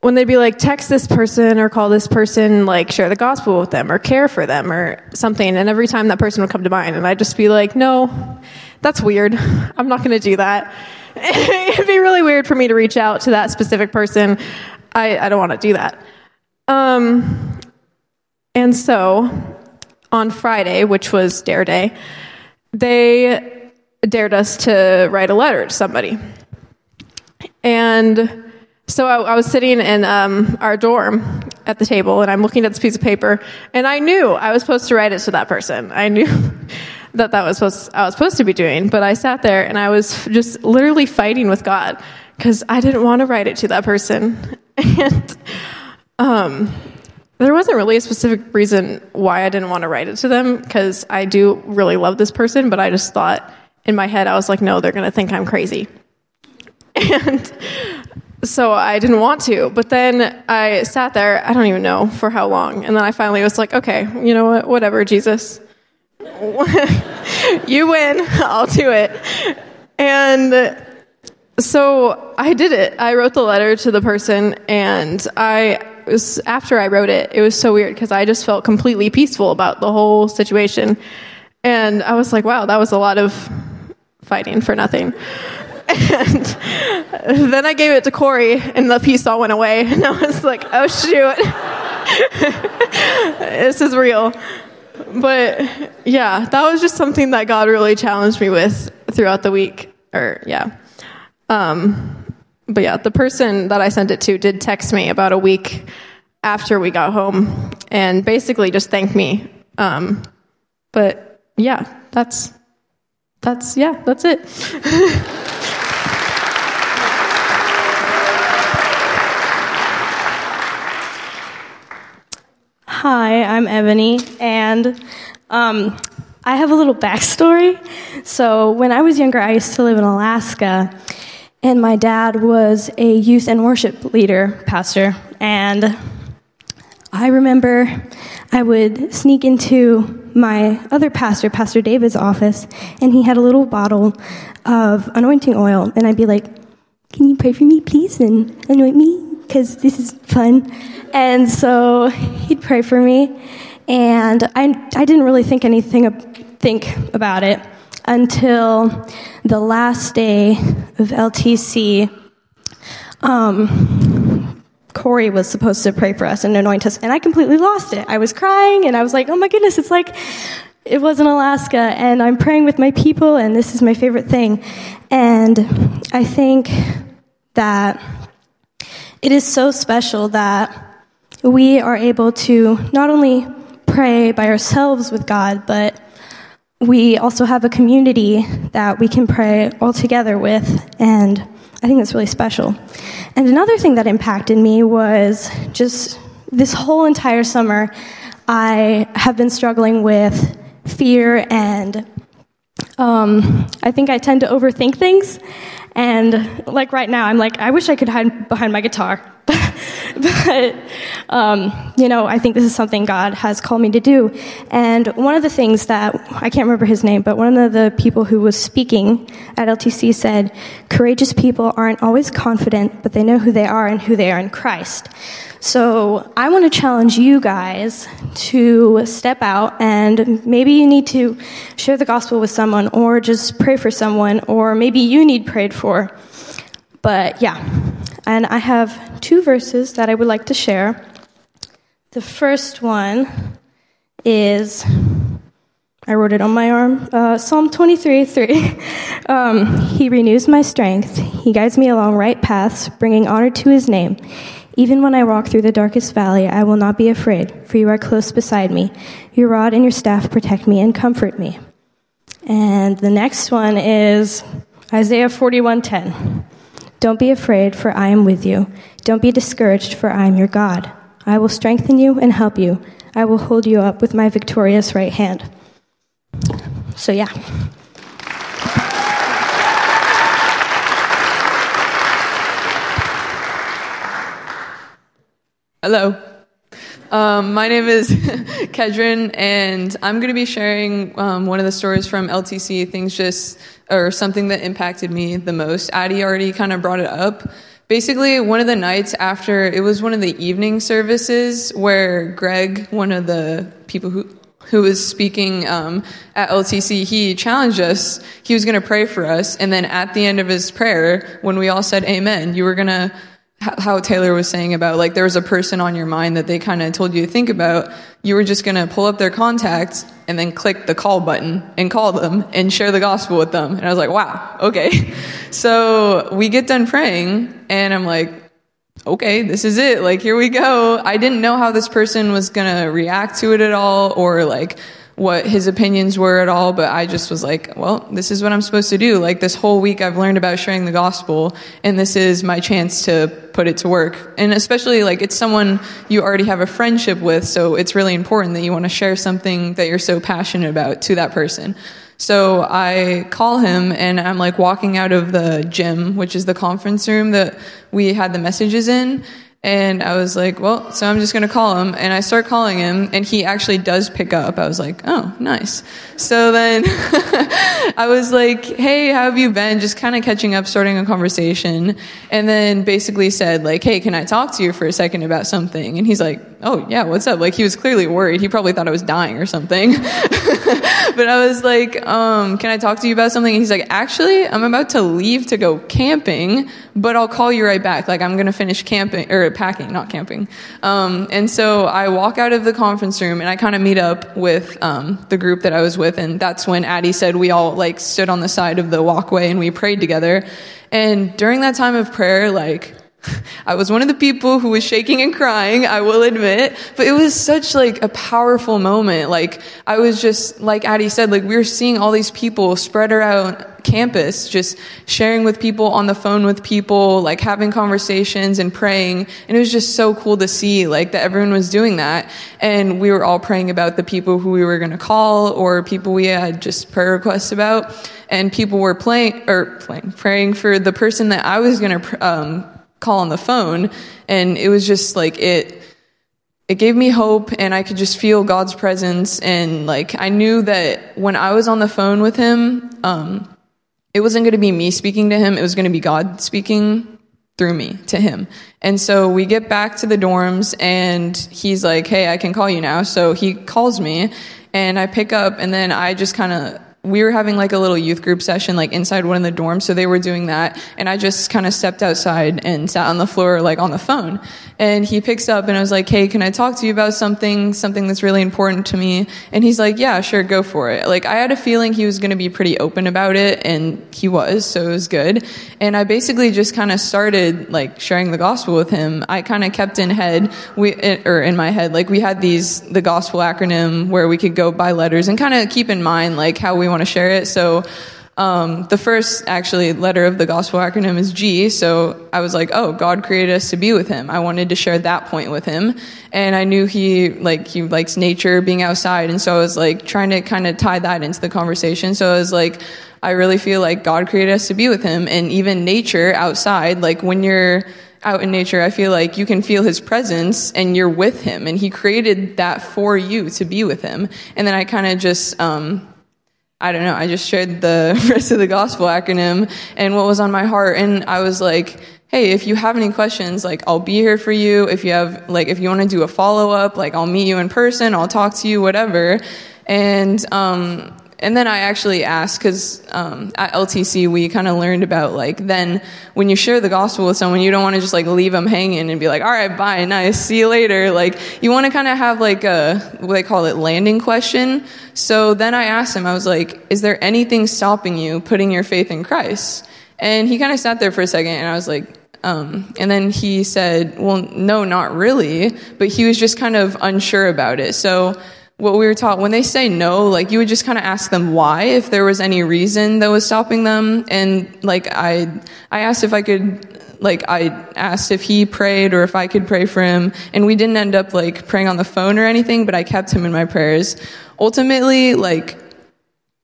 when they'd be like, text this person or call this person, like share the gospel with them or care for them or something. And every time that person would come to mind, and I'd just be like, no, that's weird. I'm not going to do that. *laughs* It'd be really weird for me to reach out to that specific person. I, I don't want to do that. Um, and so on Friday, which was Dare Day, they dared us to write a letter to somebody. And so I, I was sitting in um, our dorm at the table, and I'm looking at this piece of paper, and I knew I was supposed to write it to that person. I knew *laughs* that that was supposed I was supposed to be doing, but I sat there and I was just literally fighting with God because I didn't want to write it to that person, *laughs* and um, there wasn't really a specific reason why I didn't want to write it to them because I do really love this person, but I just thought in my head I was like, no, they're gonna think I'm crazy, *laughs* and so I didn't want to. But then I sat there, I don't even know for how long. And then I finally was like, okay, you know what? Whatever, Jesus. *laughs* you win. *laughs* I'll do it. And so I did it. I wrote the letter to the person, and I was, after I wrote it, it was so weird because I just felt completely peaceful about the whole situation. And I was like, wow, that was a lot of fighting for nothing. *laughs* And then I gave it to Corey, and the peace all went away. *laughs* And I was like, oh, shoot. *laughs* this is real. But yeah, that was just something that God really challenged me with throughout the week. Or, yeah. Um, but yeah, the person that I sent it to did text me about a week after we got home and basically just thanked me. Um, but yeah, that's, that's, yeah, that's it. *laughs* Hi, I'm Ebony, and um, I have a little backstory. So, when I was younger, I used to live in Alaska, and my dad was a youth and worship leader, pastor. And I remember I would sneak into my other pastor, Pastor David's office, and he had a little bottle of anointing oil, and I'd be like, Can you pray for me, please, and anoint me? Because this is fun. And so he'd pray for me, and I, I didn't really think anything think about it until the last day of LTC. Um, Corey was supposed to pray for us and anoint us, and I completely lost it. I was crying, and I was like, "Oh my goodness!" It's like it was in Alaska, and I'm praying with my people, and this is my favorite thing. And I think that it is so special that we are able to not only pray by ourselves with God, but we also have a community that we can pray all together with, and I think that's really special. And another thing that impacted me was just this whole entire summer, I have been struggling with fear, and um, I think I tend to overthink things. And like right now, I'm like, I wish I could hide behind my guitar. *laughs* *laughs* but, um, you know, I think this is something God has called me to do. And one of the things that, I can't remember his name, but one of the people who was speaking at LTC said, courageous people aren't always confident, but they know who they are and who they are in Christ. So I want to challenge you guys to step out and maybe you need to share the gospel with someone or just pray for someone or maybe you need prayed for. But yeah, and I have two verses that I would like to share. The first one is, I wrote it on my arm, uh, Psalm 23 3. *laughs* Um, he renews my strength. He guides me along right paths, bringing honor to his name. Even when I walk through the darkest valley, I will not be afraid, for you are close beside me. Your rod and your staff protect me and comfort me. And the next one is Isaiah 41:10. Don't be afraid, for I am with you. Don't be discouraged, for I am your God. I will strengthen you and help you. I will hold you up with my victorious right hand. So yeah. Hello. Um, my name is *laughs* Kedron, and I'm going to be sharing um, one of the stories from LTC, things just, or something that impacted me the most. Addie already kind of brought it up. Basically, one of the nights after, it was one of the evening services where Greg, one of the people who, who was speaking um, at LTC, he challenged us. He was going to pray for us, and then at the end of his prayer, when we all said Amen, you were going to how Taylor was saying about like there was a person on your mind that they kind of told you to think about, you were just going to pull up their contacts and then click the call button and call them and share the gospel with them. And I was like, wow, okay. *laughs* So we get done praying and I'm like, okay, this is it. Like, here we go. I didn't know how this person was going to react to it at all or like what his opinions were at all, but I just was like, well, this is what I'm supposed to do. Like this whole week I've learned about sharing the gospel and this is my chance to put it to work. And especially like it's someone you already have a friendship with, so it's really important that you want to share something that you're so passionate about to that person. So I call him and I'm like walking out of the gym, which is the conference room that we had the messages in. And I was like, well, so I'm just going to call him. And I start calling him, and he actually does pick up. I was like, oh, nice. So then *laughs* I was like, hey, how have you been? Just kind of catching up, starting a conversation. And then basically said, like, hey, can I talk to you for a second about something? And he's like, oh, yeah, what's up? Like, he was clearly worried. He probably thought I was dying or something. *laughs* *laughs* but I was like, um, can I talk to you about something? And he's like, actually, I'm about to leave to go camping, but I'll call you right back. Like, I'm going to finish camping, or packing, not camping. Um, and so I walk out of the conference room and I kind of meet up with um, the group that I was with. And that's when Addie said we all like stood on the side of the walkway and we prayed together. And during that time of prayer, like, *laughs* I was one of the people who was shaking and crying, I will admit, but it was such like a powerful moment. Like I was just, like Addie said, like we were seeing all these people spread around campus, just sharing with people on the phone with people, like having conversations and praying. And it was just so cool to see like that everyone was doing that. And we were all praying about the people who we were going to call or people we had just prayer requests about. And people were playing or playing, praying for the person that I was going to, um, call on the phone and it was just like it it gave me hope and I could just feel God's presence and like I knew that when I was on the phone with him um it wasn't going to be me speaking to him it was going to be God speaking through me to him. And so we get back to the dorms and he's like, "Hey, I can call you now." So he calls me and I pick up and then I just kind of we were having like a little youth group session like inside one of the dorms so they were doing that and i just kind of stepped outside and sat on the floor like on the phone. And he picks up and i was like hey can i talk to you about something something that's really important to me? And he's like yeah sure go for it. Like i had a feeling he was going to be pretty open about it and he was so it was good. And i basically just kind of started like sharing the gospel with him. I kind of kept in head we or in my head like we had these the gospel acronym where we could go by letters and kind of keep in mind like how we want to share it. So um, the first actually letter of the gospel acronym is G. So I was like, oh, God created us to be with Him. I wanted to share that point with Him, and I knew He like He likes nature, being outside, and so I was like trying to kind of tie that into the conversation. So I was like. I really feel like God created us to be with Him, and even nature outside, like when you're out in nature, I feel like you can feel his presence and you're with him and he created that for you to be with him. And then I kind of just, um, I don't know, I just shared the *laughs* rest of the gospel acronym and what was on my heart. And I was like, hey, if you have any questions, like, I'll be here for you. If you have, like, if you want to do a follow up, like, I'll meet you in person, I'll talk to you, whatever. And, um, and then I actually asked because um, at LTC we kind of learned about like then when you share the gospel with someone you don't want to just like leave them hanging and be like all right bye nice see you later like you want to kind of have like a what they call it landing question. So then I asked him I was like is there anything stopping you putting your faith in Christ? And he kind of sat there for a second, and I was like, um, and then he said, well, no, not really. But he was just kind of unsure about it. So what we were taught when they say no, like you would just kind of ask them why, if there was any reason that was stopping them. And like I, I asked if I could like I asked if he prayed or if I could pray for him and we didn't end up like praying on the phone or anything but I kept him in my prayers ultimately like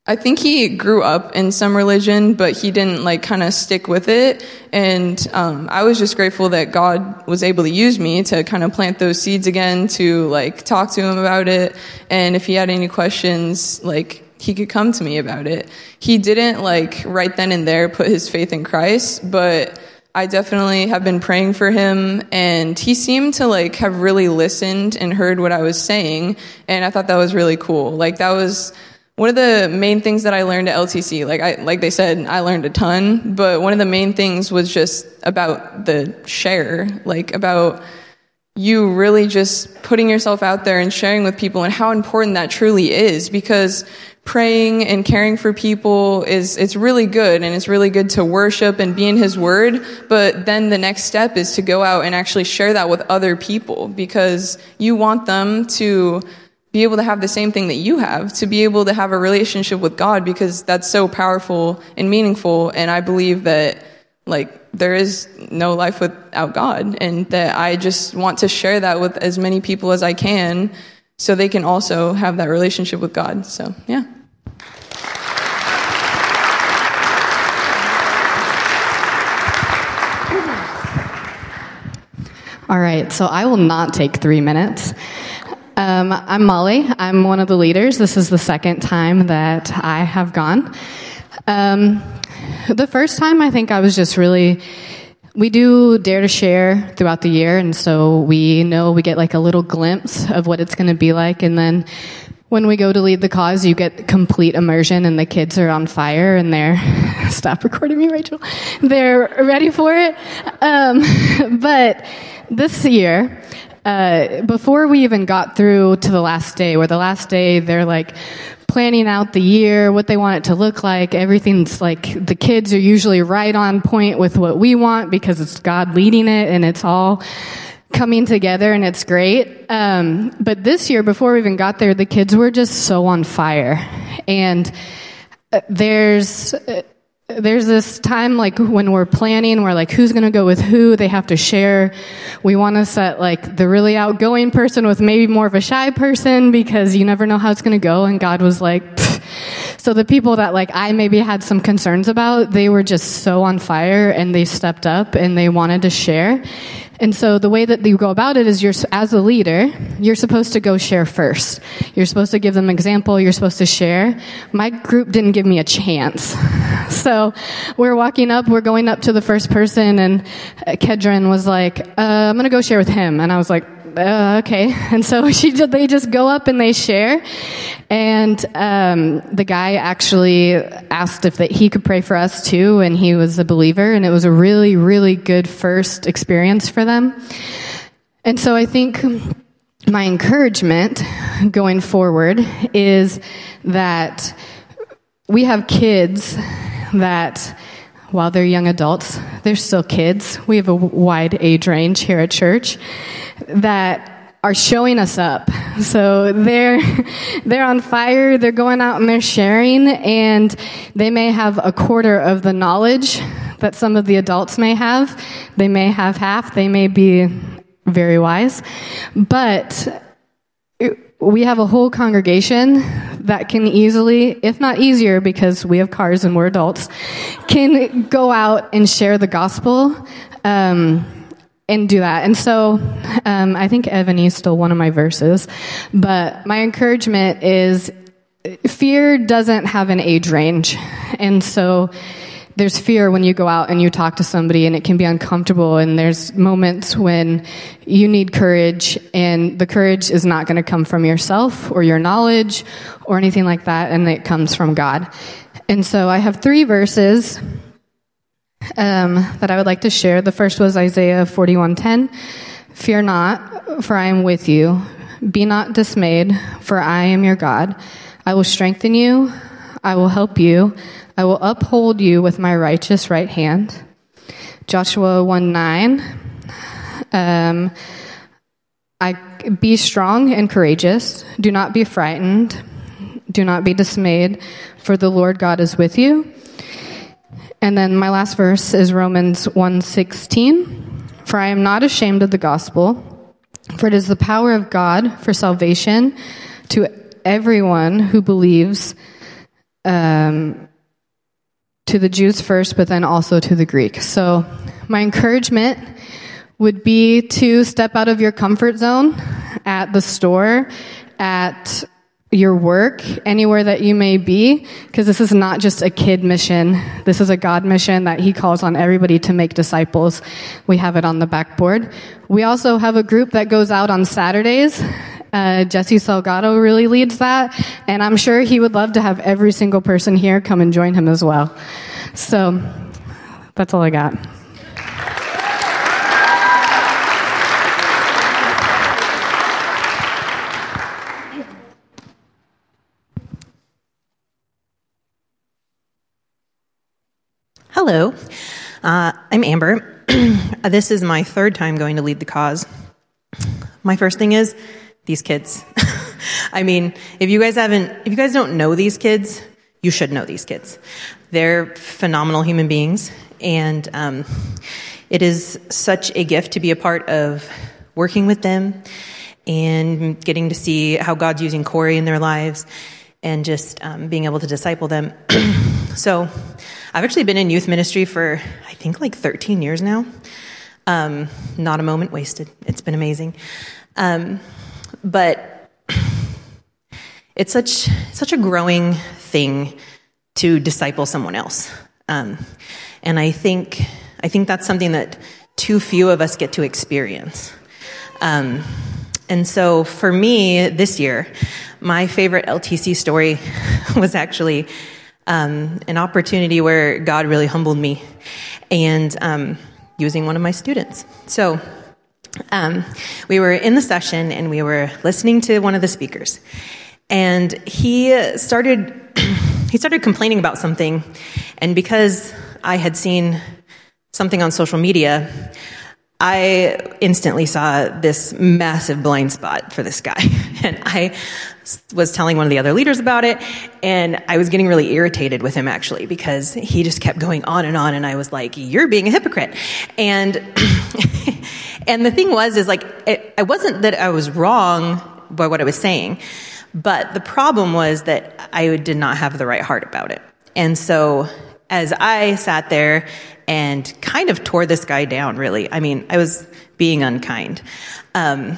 I think he grew up in some religion, but he didn't like kind of stick with it. And um, I was just grateful that God was able to use me to kind of plant those seeds again, to like talk to him about it. And if he had any questions, like he could come to me about it. He didn't like right then and there put his faith in Christ, but I definitely have been praying for him and he seemed to like have really listened and heard what I was saying. And I thought that was really cool. Like that was, one of the main things that I learned at LTC, like I, like they said, I learned a ton, but one of the main things was just about the share, like about you really just putting yourself out there and sharing with people and how important that truly is because praying and caring for people is it's really good and it's really good to worship and be in his word but then the next step is to go out and actually share that with other people because you want them to be able to have the same thing that you have, to be able to have a relationship with God because that's so powerful and meaningful. And I believe that like there is no life without God and that I just want to share that with as many people as I can so they can also have that relationship with God. So, yeah. All right, so I will not take three minutes. Um, I'm Molly. I'm one of the leaders. This is the second time that I have gone. Um, the first time, I think I was just really. We do dare to share throughout the year, and so we know we get like a little glimpse of what it's going to be like, and then when we go to lead the cause, you get complete immersion, and the kids are on fire, and they're *laughs* stop recording me, Rachel. They're ready for it. Um, *laughs* but this year, uh, before we even got through to the last day, where the last day they're like planning out the year, what they want it to look like. Everything's like the kids are usually right on point with what we want because it's God leading it and it's all coming together and it's great. Um, but this year, before we even got there, the kids were just so on fire. And uh, there's, uh, there's this time like when we're planning we're like who's going to go with who? They have to share. We want to set like the really outgoing person with maybe more of a shy person because you never know how it's going to go. And god was like so the people that like i maybe had some concerns about they were just so on fire and they stepped up and they wanted to share and so the way that you go about it is you're, as a leader, you're supposed to go share first. You're supposed to give them example. You're supposed to share. My group didn't give me a chance. *laughs* So we're walking up, we're going up to the first person and Kedron was like, uh, I'm going to go share with him. And I was like, uh, okay. *laughs* And so she, they just go up and they share. And um, the guy actually asked if that he could pray for us too, and he was a believer, and it was a really, really good first experience for them. And so I think my encouragement going forward is that we have kids that while they're young adults, they're still kids. We have a wide age range here at church that are showing us up. So they're, *laughs* they're on fire, they're going out and they're sharing, and they may have a quarter of the knowledge that some of the adults may have. They may have half, they may be very wise. But uh, we have a whole congregation that can easily, if not easier, because we have cars and we're adults, can go out and share the gospel. Um, and do that. And so um, I think Ebony stole one of my verses, but my encouragement is fear doesn't have an age range. And so there's fear when you go out and you talk to somebody and it can be uncomfortable and there's moments when you need courage and the courage is not going to come from yourself or your knowledge or anything like that and it comes from God. And so I have three verses um, that I would like to share. The first was Isaiah 41:10. Fear not, for I am with you. Be not dismayed, for I am your God. I will strengthen you. I will help you. I will uphold you with my righteous right hand. Joshua 1 9. Um, I be strong and courageous. Do not be frightened. Do not be dismayed, for the Lord God is with you. And then my last verse is Romans 1:16. For I am not ashamed of the gospel, for it is the power of God for salvation to everyone who believes um, to the Jews first, but then also to the Greek. So, my encouragement would be to step out of your comfort zone at the store, at your work, anywhere that you may be, because this is not just a kid mission. This is a God mission that He calls on everybody to make disciples. We have it on the backboard. We also have a group that goes out on Saturdays. Uh, Jesse Salgado really leads that, and I'm sure he would love to have every single person here come and join him as well. So, that's all I got. Hello, uh, I'm Amber. *clears throat* this is my third time going to lead the cause. My first thing is these kids. *laughs* I mean, if you guys haven't, if you guys don't know these kids, you should know these kids. They're phenomenal human beings, and um, it is such a gift to be a part of working with them and getting to see how God's using Corey in their lives and just um, being able to disciple them. *clears throat* so, I've actually been in youth ministry for, I think, like 13 years now. Um, not a moment wasted. It's been amazing. Um, but it's such, such a growing thing to disciple someone else. Um, and I think, I think that's something that too few of us get to experience. Um, and so for me this year, my favorite LTC story *laughs* was actually um, an opportunity where God really humbled me and um, using one of my students. So um, we were in the session and we were listening to one of the speakers, and he started *clears throat* he started complaining about something, and because I had seen something on social media. I instantly saw this massive blind spot for this guy. *laughs* And I was telling one of the other leaders about it, and I was getting really irritated with him actually because he just kept going on and on, and I was like, "You're being a hypocrite." And *laughs* and the thing was, is like, it, it wasn't that I was wrong by what I was saying, but the problem was that I did not have the right heart about it, and so as I sat there and kind of tore this guy down, really, I mean, I was being unkind. Um,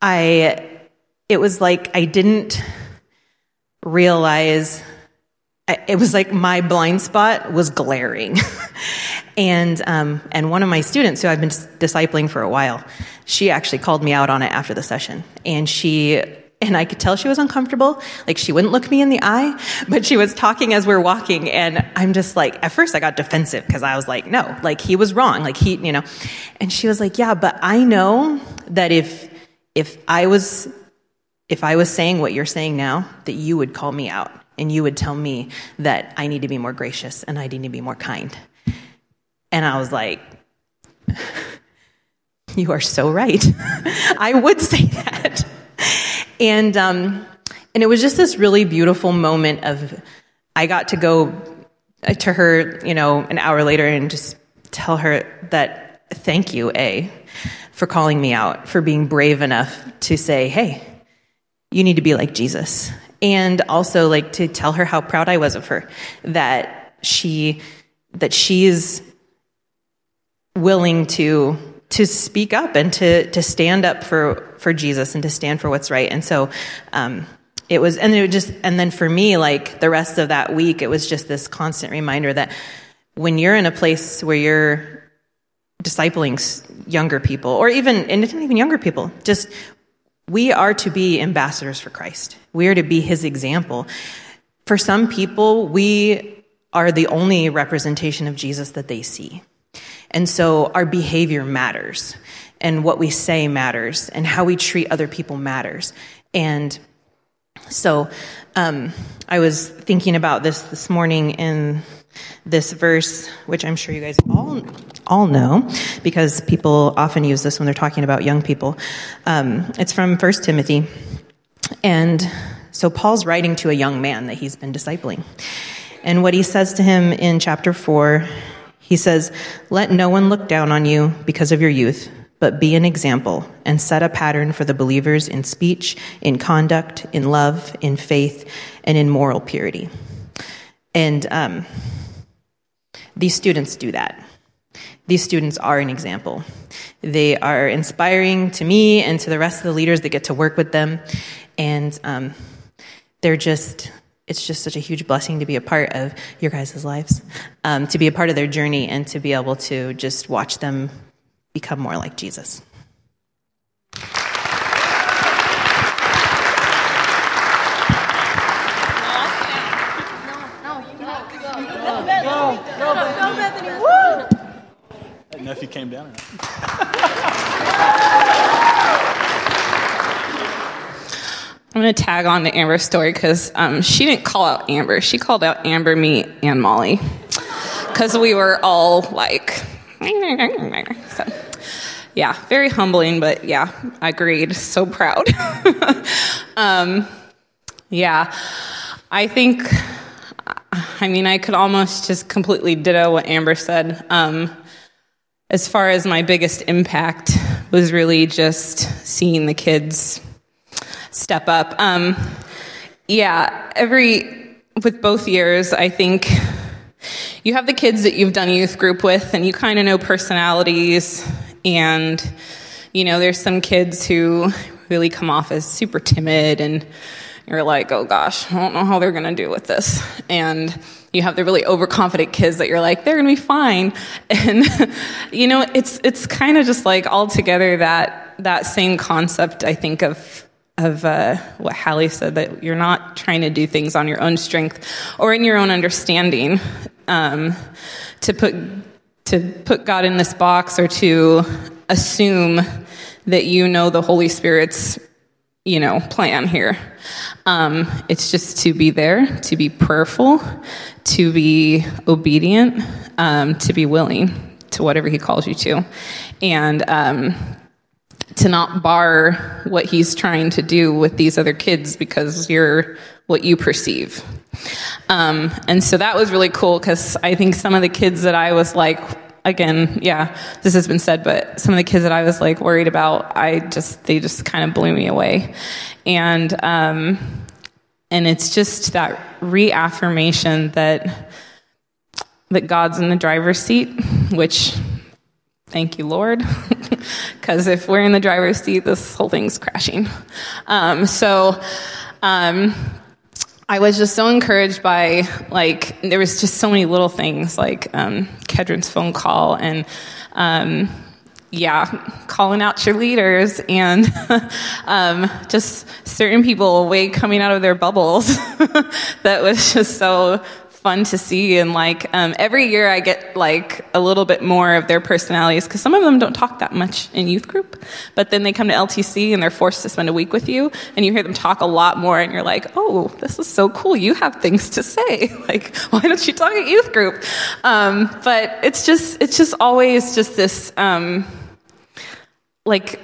I it was like I didn't realize it was like my blind spot was glaring. *laughs* and um, and one of my students who I've been discipling for a while, she actually called me out on it after the session, and she and I could tell she was uncomfortable. Like she wouldn't look me in the eye, *laughs* but she was talking as we are walking, and I'm just like, at first I got defensive because I was like, no, like he was wrong, like he, you know, and she was like, yeah, but I know that if if I was if I was saying what you're saying now, that you would call me out and you would tell me that I need to be more gracious and I need to be more kind. And I was like, *laughs* You are so right. *laughs* I would say that. And, um, and it was just this really beautiful moment of, I got to go to her, you know, an hour later and just tell her that thank you, A, for calling me out, for being brave enough to say, hey, you need to be like Jesus. And also like to tell her how proud I was of her that she that she's willing to to speak up and to to stand up for for Jesus and to stand for what's right. And so um, it was and it just and then for me like the rest of that week it was just this constant reminder that when you're in a place where you're discipling younger people or even and not even younger people just we are to be ambassadors for Christ. We are to be his example. For some people, we are the only representation of Jesus that they see. And so our behavior matters, and what we say matters, and how we treat other people matters. And So um, I was thinking about this this morning in this verse, which I'm sure you guys all all know, because people often use this when they're talking about young people. Um, it's from 1 Timothy, and so Paul's writing to a young man that he's been discipling, and what he says to him in chapter four, he says, "Let no one look down on you because of your youth." But be an example and set a pattern for the believers in speech, in conduct, in love, in faith, and in moral purity. And um, these students do that. These students are an example. They are inspiring to me and to the rest of the leaders that get to work with them. And um, they're just, it's just such a huge blessing to be a part of your guys' lives, um, to be a part of their journey and to be able to just watch them become more like Jesus. I didn't know if you came down or. *laughs* I'm going to tag on to Amber's story because um, she didn't call out Amber. She called out Amber, me, and Molly. Because we were all like, *laughs* so, yeah, very humbling, but yeah, I agreed. So proud. *laughs* um, yeah, I think, I mean, I could almost just completely ditto what Amber said. Um, as far as my biggest impact was really just seeing the kids step up. Um, yeah, every with both years, I think you have the kids that you've done youth group with, and you kind of know personalities. And you know, there's some kids who really come off as super timid, and you're like, oh gosh, I don't know how they're going to do with this. And you have the really overconfident kids that you're like, they're going to be fine. *laughs* And, you know, it's, it's kind of just like altogether that, that same concept, I think, of, of uh, what Hallie said, that you're not trying to do things on your own strength or in your own understanding um, to put to put God in this box or to assume that you know the Holy Spirit's you know plan here. Um, it's just to be there, to be prayerful, to be obedient, um, to be willing to whatever He calls you to, and um, to not bar what He's trying to do with these other kids because you're what you perceive. Um, and so that was really cool because I think some of the kids that I was like, again, yeah, this has been said, but some of the kids that I was like worried about, I just, they just kind of blew me away. And, um, and it's just that reaffirmation that, that God's in the driver's seat, which thank you, Lord. *laughs* Because if we're in the driver's seat, this whole thing's crashing. Um, so, um, I was just so encouraged by like there was just so many little things like um, Kedron's phone call and um, yeah, calling out cheerleaders and *laughs* um, just certain people away coming out of their bubbles. *laughs* that was just so fun to see. And like um, every year i get like a little bit more of their personalities because some of them don't talk that much in youth group. But then they come to ltc and they're forced to spend a week with you and you hear them talk a lot more and you're like oh this is so cool. You have things to say. *laughs* Like why don't you talk at youth group? Um, but it's just it's just always just this um, like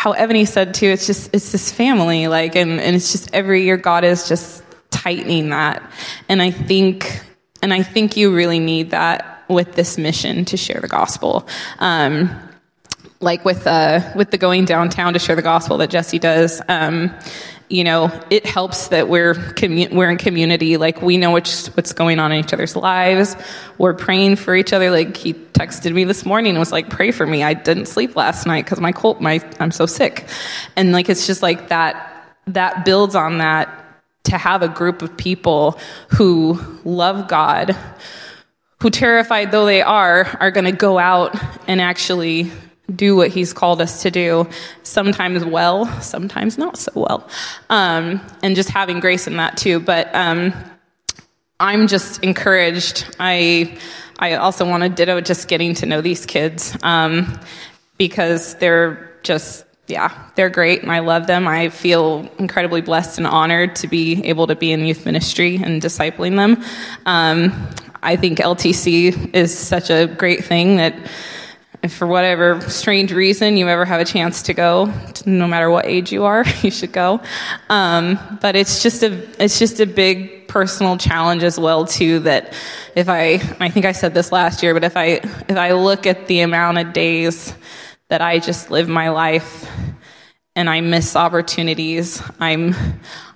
how Ebony said too, it's just it's this family, like, and, and it's just every year God is just tightening that. And I think, and I think you really need that with this mission to share the gospel. Um, like with uh, with the going downtown to share the gospel that Jesse does. Um, you know, it helps that we're commu- we're in community. Like we know what's what's going on in each other's lives. We're praying for each other. Like he texted me this morning and was like, "Pray for me. I didn't sleep last night because my cold, my I'm so sick." And like it's just like that. That builds on that to have a group of people who love God, who terrified though they are, are going to go out and actually do what he's called us to do, sometimes well, sometimes not so well. Um, and just having grace in that too. But um, I'm just encouraged. I I also want to ditto just getting to know these kids um, because they're just yeah, they're great and I love them. I feel incredibly blessed and honored to be able to be in youth ministry and discipling them. Um, I think LTC is such a great thing that if for whatever strange reason you ever have a chance to go, no matter what age you are, *laughs* you should go. Um, but it's just a it's just a big personal challenge as well too. That if I I think I said this last year, but if I if I look at the amount of days that I just live my life and I miss opportunities, I'm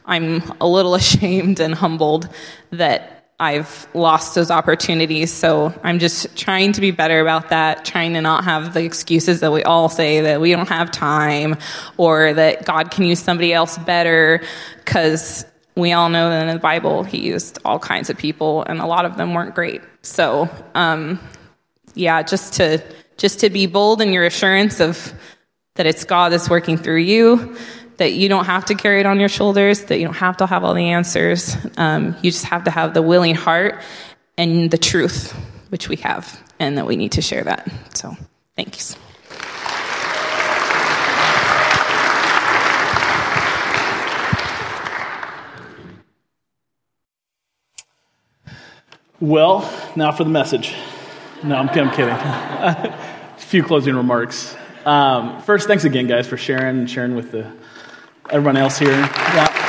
I'm a little *laughs* ashamed and humbled that I've lost those opportunities. So I'm just trying to be better about that, trying to not have the excuses that we all say that we don't have time or that God can use somebody else better because we all know that in the Bible he used all kinds of people and a lot of them weren't great. So, um, yeah, just to, just to be bold in your assurance of that it's God that's working through you that you don't have to carry it on your shoulders, that you don't have to have all the answers. Um, you just have to have the willing heart and the truth, which we have, and that we need to share that. So, thanks. Well, now for the message. No, I'm, I'm kidding. *laughs* a few closing remarks. Um, first, thanks again, guys, for sharing and sharing with the everyone else here. Yeah.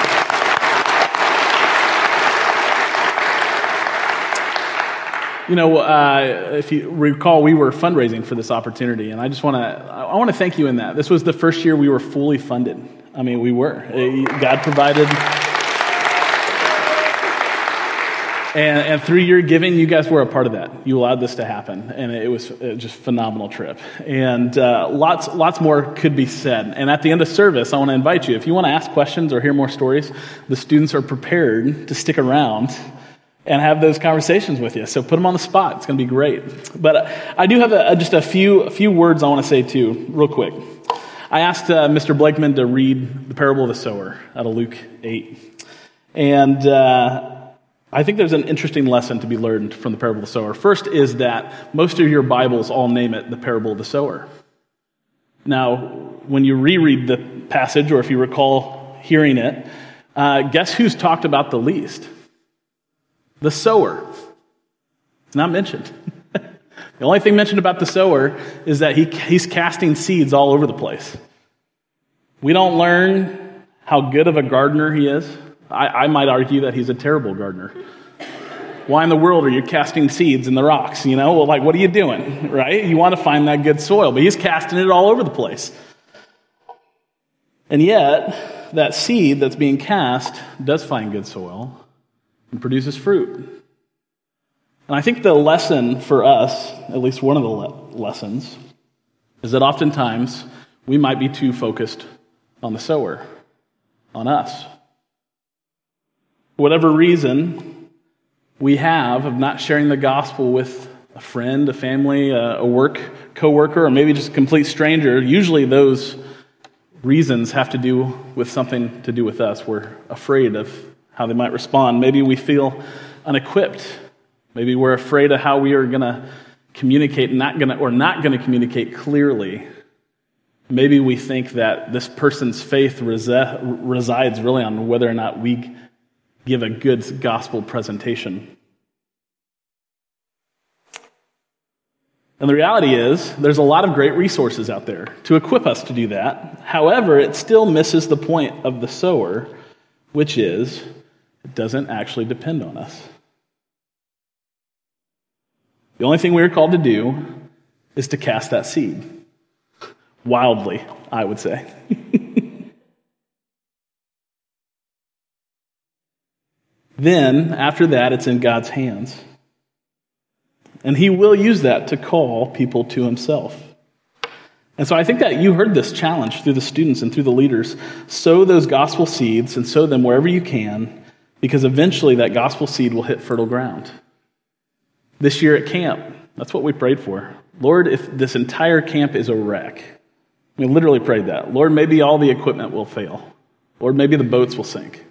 You know, uh, if you recall, we were fundraising for this opportunity, and I just want to I want to thank you in that. This was the first year we were fully funded. I mean, we were. God provided. And, and, through your giving, you guys were a part of that. You allowed this to happen, and it was just a phenomenal trip. And uh, lots, lots more could be said. And at the end of service, I want to invite you. If you want to ask questions or hear more stories, the students are prepared to stick around and have those conversations with you. So put them on the spot. It's going to be great. But uh, I do have a, just a few, a few words I want to say too, real quick. I asked uh, Mr. Blakeman to read the parable of the sower out of Luke 8. And uh, I think there's an interesting lesson to be learned from the parable of the sower. First is that most of your Bibles all name it the parable of the sower. Now, when you reread the passage, or if you recall hearing it, uh, guess who's talked about the least? The sower. It's not mentioned. *laughs* the only thing mentioned about the sower is that he, he's casting seeds all over the place. We don't learn how good of a gardener he is. I, I might argue that he's a terrible gardener. Why in the world are you casting seeds in the rocks? You know, well, like, what are you doing, right? You want to find that good soil, but he's casting it all over the place. And yet, that seed that's being cast does find good soil and produces fruit. And I think the lesson for us, at least one of the le- lessons, is that oftentimes we might be too focused on the sower, on us whatever reason we have of not sharing the gospel with a friend, a family, a work coworker, or maybe just a complete stranger, usually those reasons have to do with something to do with us. We're afraid of how they might respond. Maybe we feel unequipped. Maybe we're afraid of how we are going to communicate not gonna, or not going to communicate clearly. Maybe we think that this person's faith resi- resides really on whether or not we give a good gospel presentation. And the reality is, there's a lot of great resources out there to equip us to do that. However, it still misses the point of the sower, which is it doesn't actually depend on us. The only thing we are called to do is to cast that seed. Wildly, I would say. *laughs* Then, after that, it's in God's hands. And He will use that to call people to Himself. And so I think that you heard this challenge through the students and through the leaders. Sow those gospel seeds and sow them wherever you can, because eventually that gospel seed will hit fertile ground. This year at camp, that's what we prayed for. Lord, if this entire camp is a wreck, we literally prayed that. Lord, maybe all the equipment will fail. Lord, maybe the boats will sink.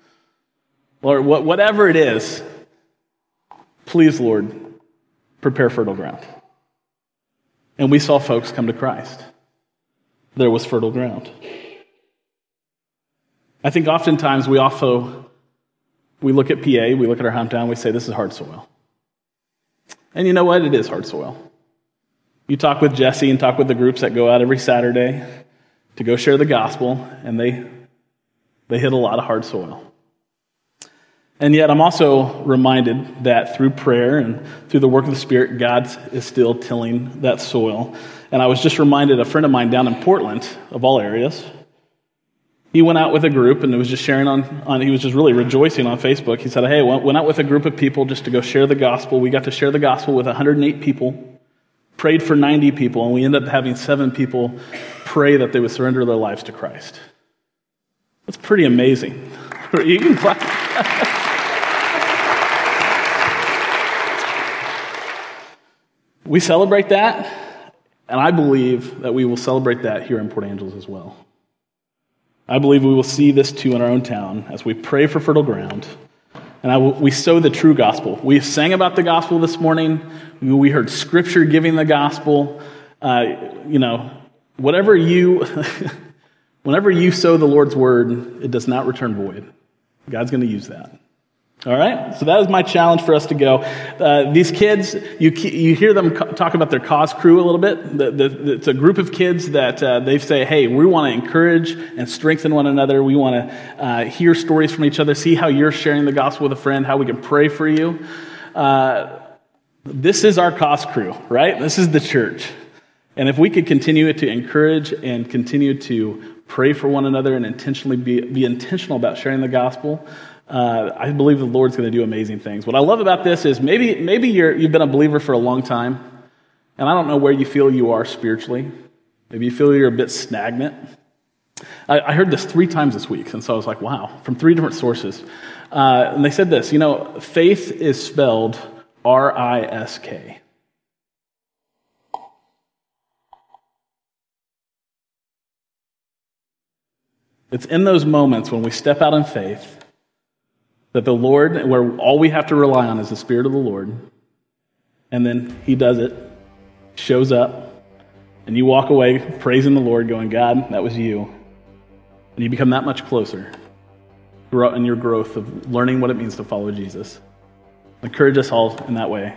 Lord, whatever it is, please, Lord, prepare fertile ground. And we saw folks come to Christ. There was fertile ground. I think oftentimes we also we look at PA, we look at our hometown, we say this is hard soil. And you know what? It is hard soil. You talk with Jesse and talk with the groups that go out every Saturday to go share the gospel, and they they hit a lot of hard soil. And yet, I'm also reminded that through prayer and through the work of the Spirit, God is still tilling that soil. And I was just reminded a friend of mine down in Portland, of all areas, he went out with a group and was just sharing on, on he was just really rejoicing on Facebook. He said, Hey, went out with a group of people just to go share the gospel. We got to share the gospel with 108 people, prayed for 90 people, and we ended up having seven people pray that they would surrender their lives to Christ. That's pretty amazing. *laughs* You can clap. *laughs* we celebrate that, and I believe that we will celebrate that here in Port Angeles as well. I believe we will see this too in our own town as we pray for fertile ground. And we sow the true gospel. We sang about the gospel this morning. We heard scripture giving the gospel. Uh, you know, whatever you, *laughs* whenever you sow the Lord's word, it does not return void. God's going to use that. All right? So that is my challenge for us to go. Uh, these kids, you, you hear them talk about their cause crew a little bit. The, the, it's a group of kids that uh, they say, hey, we want to encourage and strengthen one another. We want to uh, hear stories from each other, see how you're sharing the gospel with a friend, how we can pray for you. Uh, this is our cause crew, right? This is the church. And if we could continue to encourage and continue to pray for one another and intentionally be, be intentional about sharing the gospel, uh, I believe the Lord's going to do amazing things. What I love about this is maybe, maybe you're, you've been a believer for a long time, and I don't know where you feel you are spiritually. Maybe you feel you're a bit stagnant. I, I heard this three times this week, and so I was like, wow, from three different sources. Uh, and they said this you know, faith is spelled R I S K. It's in those moments when we step out in faith that the Lord, where all we have to rely on is the Spirit of the Lord, and then He does it, shows up, and you walk away praising the Lord, going, God, that was you. And you become that much closer in your growth of learning what it means to follow Jesus. encourage us all in that way.